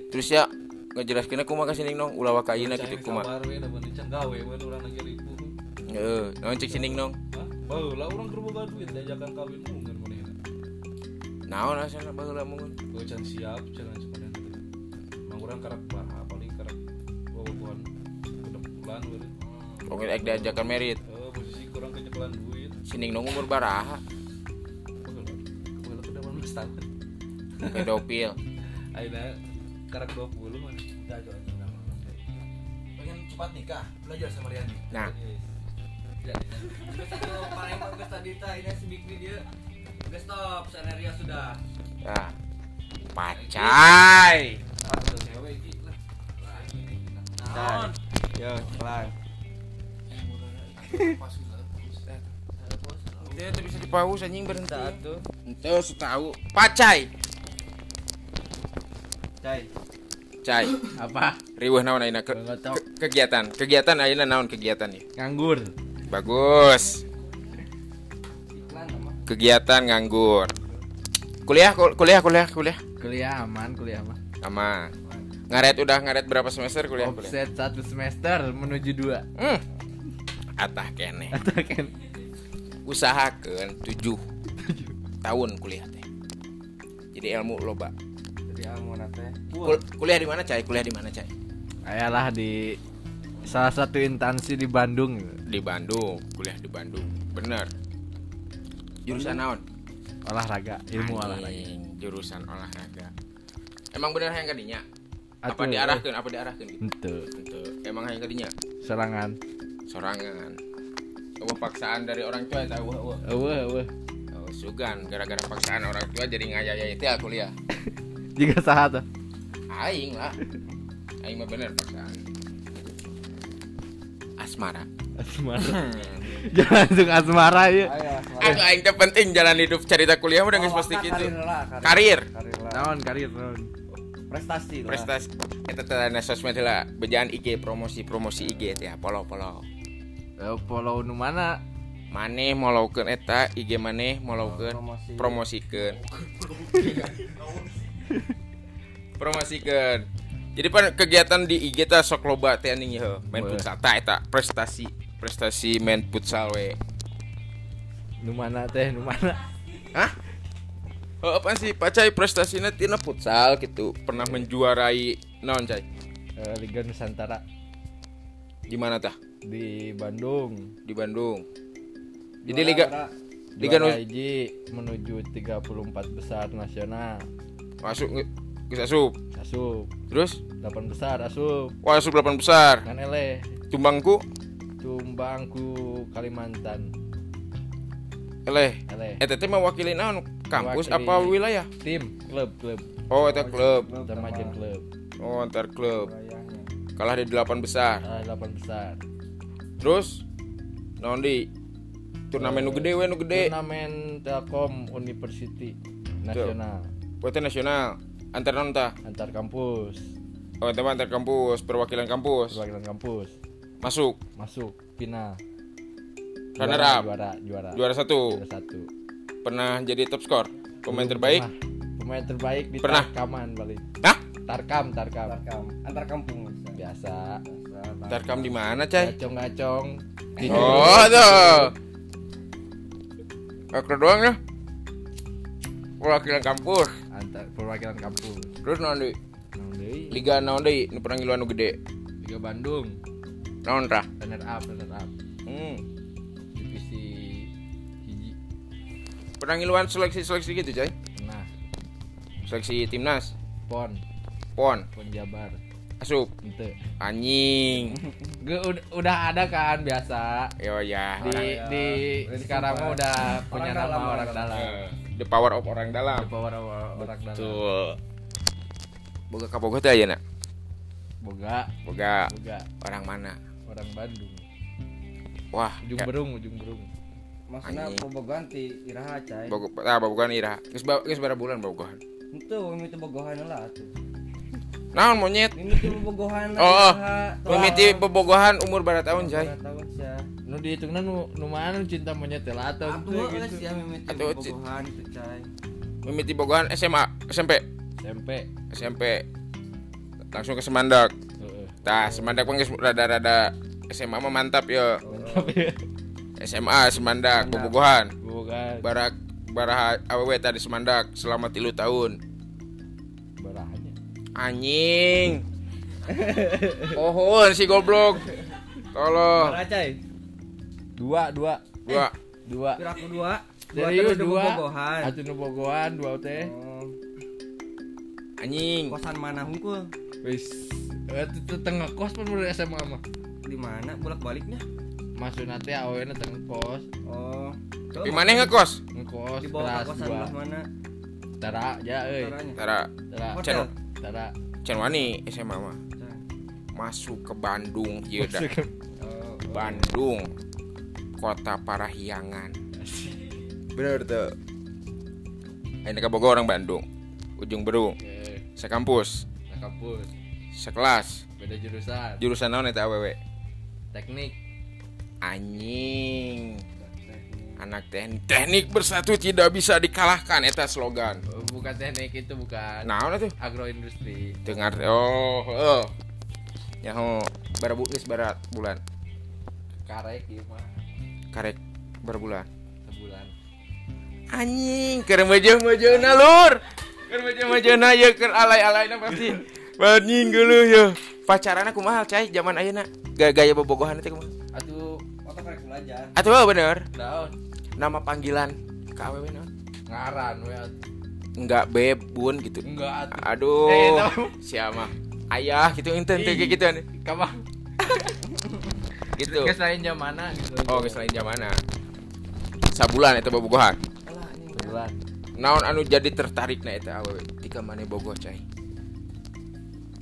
Terus ya ngejelaskeun aku mah ka sining nong ulah wakaina gitu kumaha Sabar we da mun gawe we urang lagi ribu. heeh naon cek sining nong? Baheula urang keur boga duit diajakan kawin mungkin. Naon asana baheula mungun Gue can siap jangan sebenarnya. Mang urang karek baha paling karek bobogohan udah bulan we. Pokoknya ek diajakan merit Eh posisi kurang kecekelan duit. sining nong umur baraha Baheula. Ke 18 tahun. pedofil Aina karek 20 mah. Udah, Jon. Pengen cepat nikah, belajar sama Riani. nah Geus itu paling bagus tadi tah ini si Bikri dia. Geus stop, scenario sudah. nah pacai Ah. Naon? Yo, kelar. Dia tuh bisa dipaus anjing berhenti. Satu. Ente tahu. Pacai. Cai. Cai. Apa? Riweuh naon ayeuna ke, ke- kegiatan. Kegiatan ayeuna naon kegiatan ya? Nganggur. Bagus. Kegiatan nganggur. Kuliah kul- kuliah kuliah kuliah. Kuliah aman, kuliah mah. Sama. Ngaret udah ngaret berapa semester kuliah kuliah? Offset satu semester menuju dua. Hmm. Atah kene. Atau kan? Usahakeun 7 tahun kuliah teh. Jadi ilmu loba. Jadi ilmu nate. Kul- kuliah di mana, Cai? Kuliah di mana, Cai? Ayalah di salah satu instansi di Bandung. Di Bandung, kuliah di Bandung. Bener. Jurusan naon? Olahraga, ilmu olahraga. Anjing, Jurusan olahraga. Emang bener yang kadinya? Apa Atuh, diarahkan? Apa diarahkan gitu? Ente, Ente. Emang yang kadinya? serangan. Sorangan. Oh, paksaan dari orang tua tahu. Wah, wah. Oh, sugan gara-gara paksaan orang tua jadi ngayaya itu ya kuliah. Jika saha tuh. Aing lah. Aing mah bener paksaan. Asmara. Asmara. Jangan langsung asmara ya. Aku aing teh penting jalan hidup cerita kuliah udah geus pasti gitu. Karir. Naon karir naon. prestasi lah Prestasi teh na sosmed heula bejaan IG promosi-promosi IG teh polo-polo. Eh, follow nu mana? Maneh molaukeun eta IG maneh molaukeun promosi. promosikeun. Promosikeun. Jadi pan kegiatan di IG teh sok loba teh anjing ya, main futsal tah eta prestasi prestasi main futsal we. Nu mana teh nu mana? Hah? Oh, apa sih? Pacai prestasinya tina futsal gitu. Pernah menjuarai naon cai? Eh, Liga Nusantara. Di mana tah? Di Bandung. di Bandung. Jadi liga Liga Liga Nus- hiji menuju 34 besar nasional. masuk geus asup Asup terus? 8 besar asup. Wah asup 8 besar. Kan eleh tumbangku tumbang ku Kalimantan. Eleh. Eleh. Eta teh mewakili naon? Kampus apa wilayah? Tim klub klub. Oh eta klub. Damajen klub. Oh antar klub. Kalah di 8 besar. Ah 8 besar. Terus naon di? Turnamen nu gede we nu gede. Turnamen Telkom University nasional. Pote nasional. Antar tah antar kampus. Oh eta mah antar kampus. Perwakilan kampus. Perwakilan kampus masuk. Masuk final runner Juara, up. juara juara. Juara satu. Juara satu. Pernah jadi top skor pemain Belum terbaik? pernah. pemain terbaik di Pernah? Tarkaman paling. Hah? Tarkam Tarkam. Antar kampung. biasa. Tarkam. Di mana cai? Gacong gacong oh tuh. Aku doang ya? Perwakilan kampus. Antar perwakilan kampus. Terus deui? liga naon deui nu pernah ngiluan nu gede. Liga Bandung naon tah runner up runner up. Hmm. divisi hiji pernah ngiluan seleksi seleksi gitu cai nah seleksi timnas. Pon. Pon. Pon Jabar. Asup. Ente. Anjing. Ge, udah, ada kan biasa. Yo ya. Di orang- di sekarang mah udah punya nama orang dalam. Eh, the power of orang dalam. The power of orang dalam. Tuh. boga kabogoh teh ayeuna boga. Boga. Boga. Orang mana orang Bandung. Wah ujung ya, berung ujung berung. Maksudnya bobogohan ti iraha cai. Bogo ah bobogohan ira geus ba- geus berapa bulan bobogohan itu mimiti bobogohan lah tuh naon monyet? Mimiti bobogohan lah Oh, oh. iraha. mimiti bobogohan umur berapa tahun jay Berapa tahun sia nu dihitungna nu nu mana nu cinta monyet teh geus gitu. ya mimiti Atuh, Ci. bobogohan itu cai. Mimiti bobogohan SMA SMP SMP SMP langsung ke Semandak tah Semandak pun geus rada-rada SMA mah mantap ya. SMA Semandak bobogohan boga barak baraha awewe tadi Semandak selama tilu tahun. Barahanya anjing. Pohon si goblok. Tolong Berapa cai dua. Dua. Gua dua. Piraku dua. Dua Serius teh dua. Bobogohan atuh nu bogohan dua teh. Oh, anjing. Kosan mana hungkul wis teu tengah kos pun SMA mah? Di mana bolak baliknya masuk nanti awalnya tengah kos. Oh. Di mana ngekos? Ngekos di bawah kosan dua belah mana? Tara ya euy tara. Tara. Hotel? Tara. Can wani SMA mah? Masuk ke Bandung ieu dah. Oh, Bandung kota parahyangan. Bener tuh. Ini ke Bogor orang Bandung ujung berung. Oke, sekampus nah kampus sekelas. Beda jurusan. Jurusan naon eta awewe teknik. Anjing. Anak teknik. Teknik bersatu tidak bisa dikalahkan eta slogan. Oh, bukan teknik itu bukan. Naon itu agroindustri. Dengar. Oh oh. Ya ho bara geus barat bulan. Karek ieu mah. Karek berbulan sebulan. Anjing keur meujeun-meujeunna lur. Keur meujeun-meujeunna ye keur alay-alayna pasti anjing geuleuh ya. Pacaran aku mahal cai zaman ayeuna. Gaya gaya bobogohan teh kumaha atuh foto karek belajar. Atuh bener. Daun nama panggilan ka awewe naon? Ngaran we. Enggak beb bun gitu. Enggak aduh Eh, siapa ayah gitu enten teh gitu kamar. Gitu. Geus lain jam mana gitu. Oh geus lain sabulan eta bobogohan. Sebulan naon anu jadi tertarik na eta awewe tika maneh bogoh cai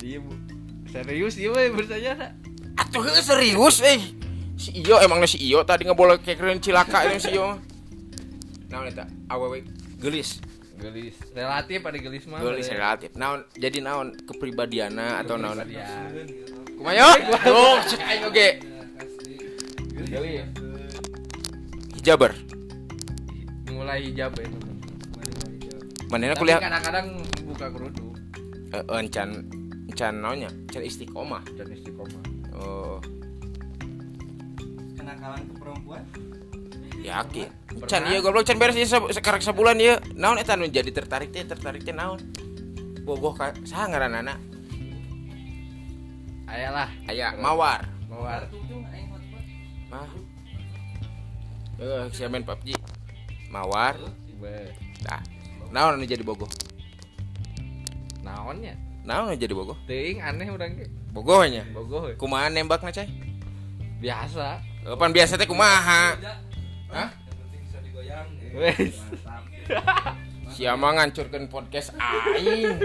iya bu. Serius iya we bersanya atuh serius eh si iyo emangnya si iyo tadi ngeboleh kekereun cilaka itu si iyo. Naon eta awewe gelis. Gelis. Relatif ada gelis mah gelis relatif. Naon jadi naon kepribadiana atau naon? Kumaha tuh cek aing oge Dewi hijaber. Mulai hijab ya tapi kuliah kadang-kadang buka kerudung. Encan naonnya encan istiqomah. Dan istiqomah. Oh. Kenakalan ke perempuan? Yakin. Can iya goblok. Can beres ieu sa- sekarang sebulan ieu naon eta nu jadi tertarik teh tertarik teh naon? Bogoh ka saha ngaranana ayalah. Aya mawar. Mawar. Mah. Eh sia main PUBG mawar. Dah. Naon anu jadi bogoh? Naonnya naon jadi bogoh teuing aneh urang ge. Bogohnya bogoh we. kumaha nembakna cai? Biasa. Kapan biasa teh kumaha? Hah? wes. Sia mah ngancurkeun podcast aing.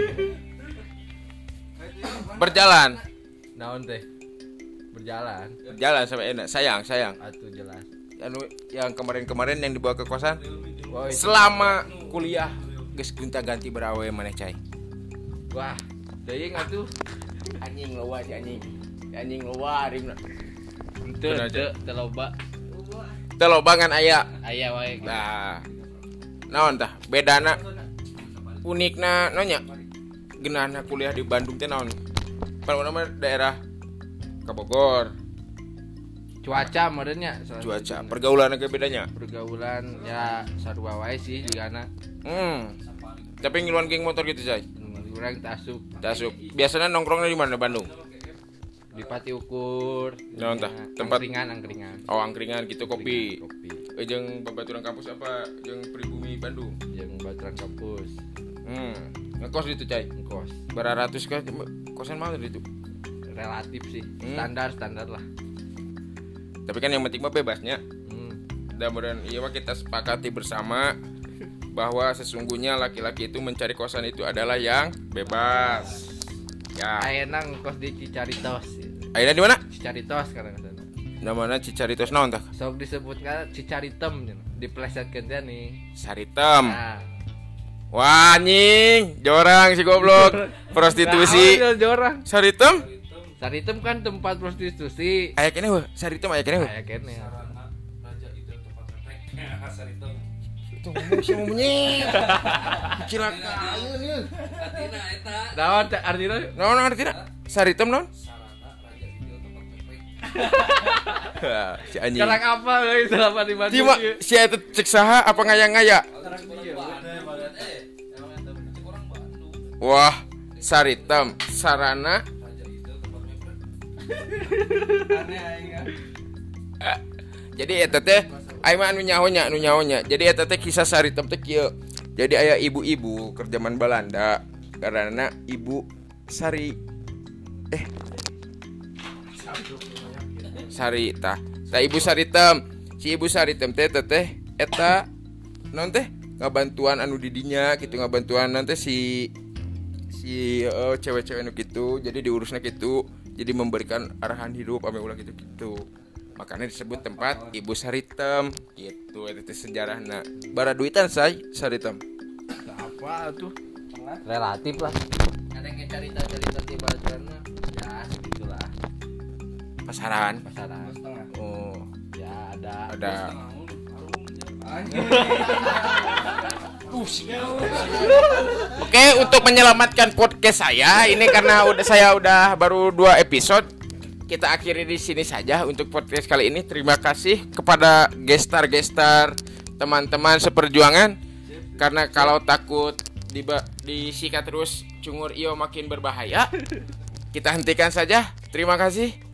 Berjalan, naon teh? Berjalan. Berjalan sampai enak. Sayang, sayang. atuh jelas. Anu yang kemarin-kemarin yang dibawa ke kosan Woi, selama kuliah geus gonta-ganti berawe maneh cai. wah teuing atuh Anjing loba si anjing. Si Anjing loba rimna. teu teu teu loba Teu lobangan aya. aya wae. Nah. Naon tah? Bedana unikna nonya. Genahna kuliah di Bandung teh naon? Mah daerah ke Bogor, cuaca modernnya cuaca, pergaulan ge bedanya. pergaulan ya sarua wae sih jigana Hmm. Tapi ngiluan geng motor gitu, Cai. Urang tasuk Tasuk. Biasanya nongkrongnya di mana Bandung? di pati ukur Naon tah? Ya, Tempat- angkringan angkringan Oh, angkringan gitu kopi. kopi Eh jeung babaturan kampus apa? Jeung pribumi Bandung. yang baturan kampus Hmm. Ngekos itu, Cai. ngkos Berapa ratus kan kosan mah itu. relatif sih Hmm. standar standar lah Tapi kan yang penting mah bebasnya. hmm. Dan iya kita sepakati bersama bahwa sesungguhnya laki-laki itu mencari kosan itu adalah yang bebas. Ya. Ayeuna ngkos di Cicaritos. Ayeuna di mana? Cicaritos karena sana. Namanya Cicaritos naon tah? Sok disebutkan Cicaritem gitu. Diplesetkeun teh nih. Saritem. Nah, Wah anjing, jorang si goblok. Prostitusi. Nah, jorang. Saritem? Saritem kan tempat prostitusi. Aya kene weh, Saritem aya kene weh. Kayak kene. Raja itu tempat meprek. Eta. Naon? Naon? Saritem naon? Si anjing. Sekarang apa euy selama di Bandung? Cuma si eta cek saha apa ngaya-ngaya? Eh, cek orang Bandung. Wah, Saritem, sarana tempat meprek. jadi eta teh aing mah anu nyahonya anu nyahonya. Jadi eta teh kisah saritem teh kieu. Jadi aya ibu-ibu ke zaman Belanda karena ibu sari eh sari tah tah ibu saritem si ibu saritem teh teh teh eta non teh? Ngabantuan anu didinya gitu ngabantuan nanti si si eh, cewek-cewek nu gitu jadi diurusnya gitu jadi memberikan arahan hidup ame ulah gitu gitu makanya disebut tempat ibu saritem. Gitu itu sejarahnya bara duitan say saritem. Apa tuh? Relatif lah. Ada yang cerita-cerita di Bandung ya segitulah. Pasaran pasaran. oh. Ya ada. ada. Oke, untuk menyelamatkan podcast saya ini karena udah saya udah baru dua episode, kita akhiri di sini saja untuk podcast kali ini. Terima kasih kepada gestar-gestar teman-teman seperjuangan karena kalau takut di disikat terus cungur iyo makin berbahaya. Kita hentikan saja. Terima kasih.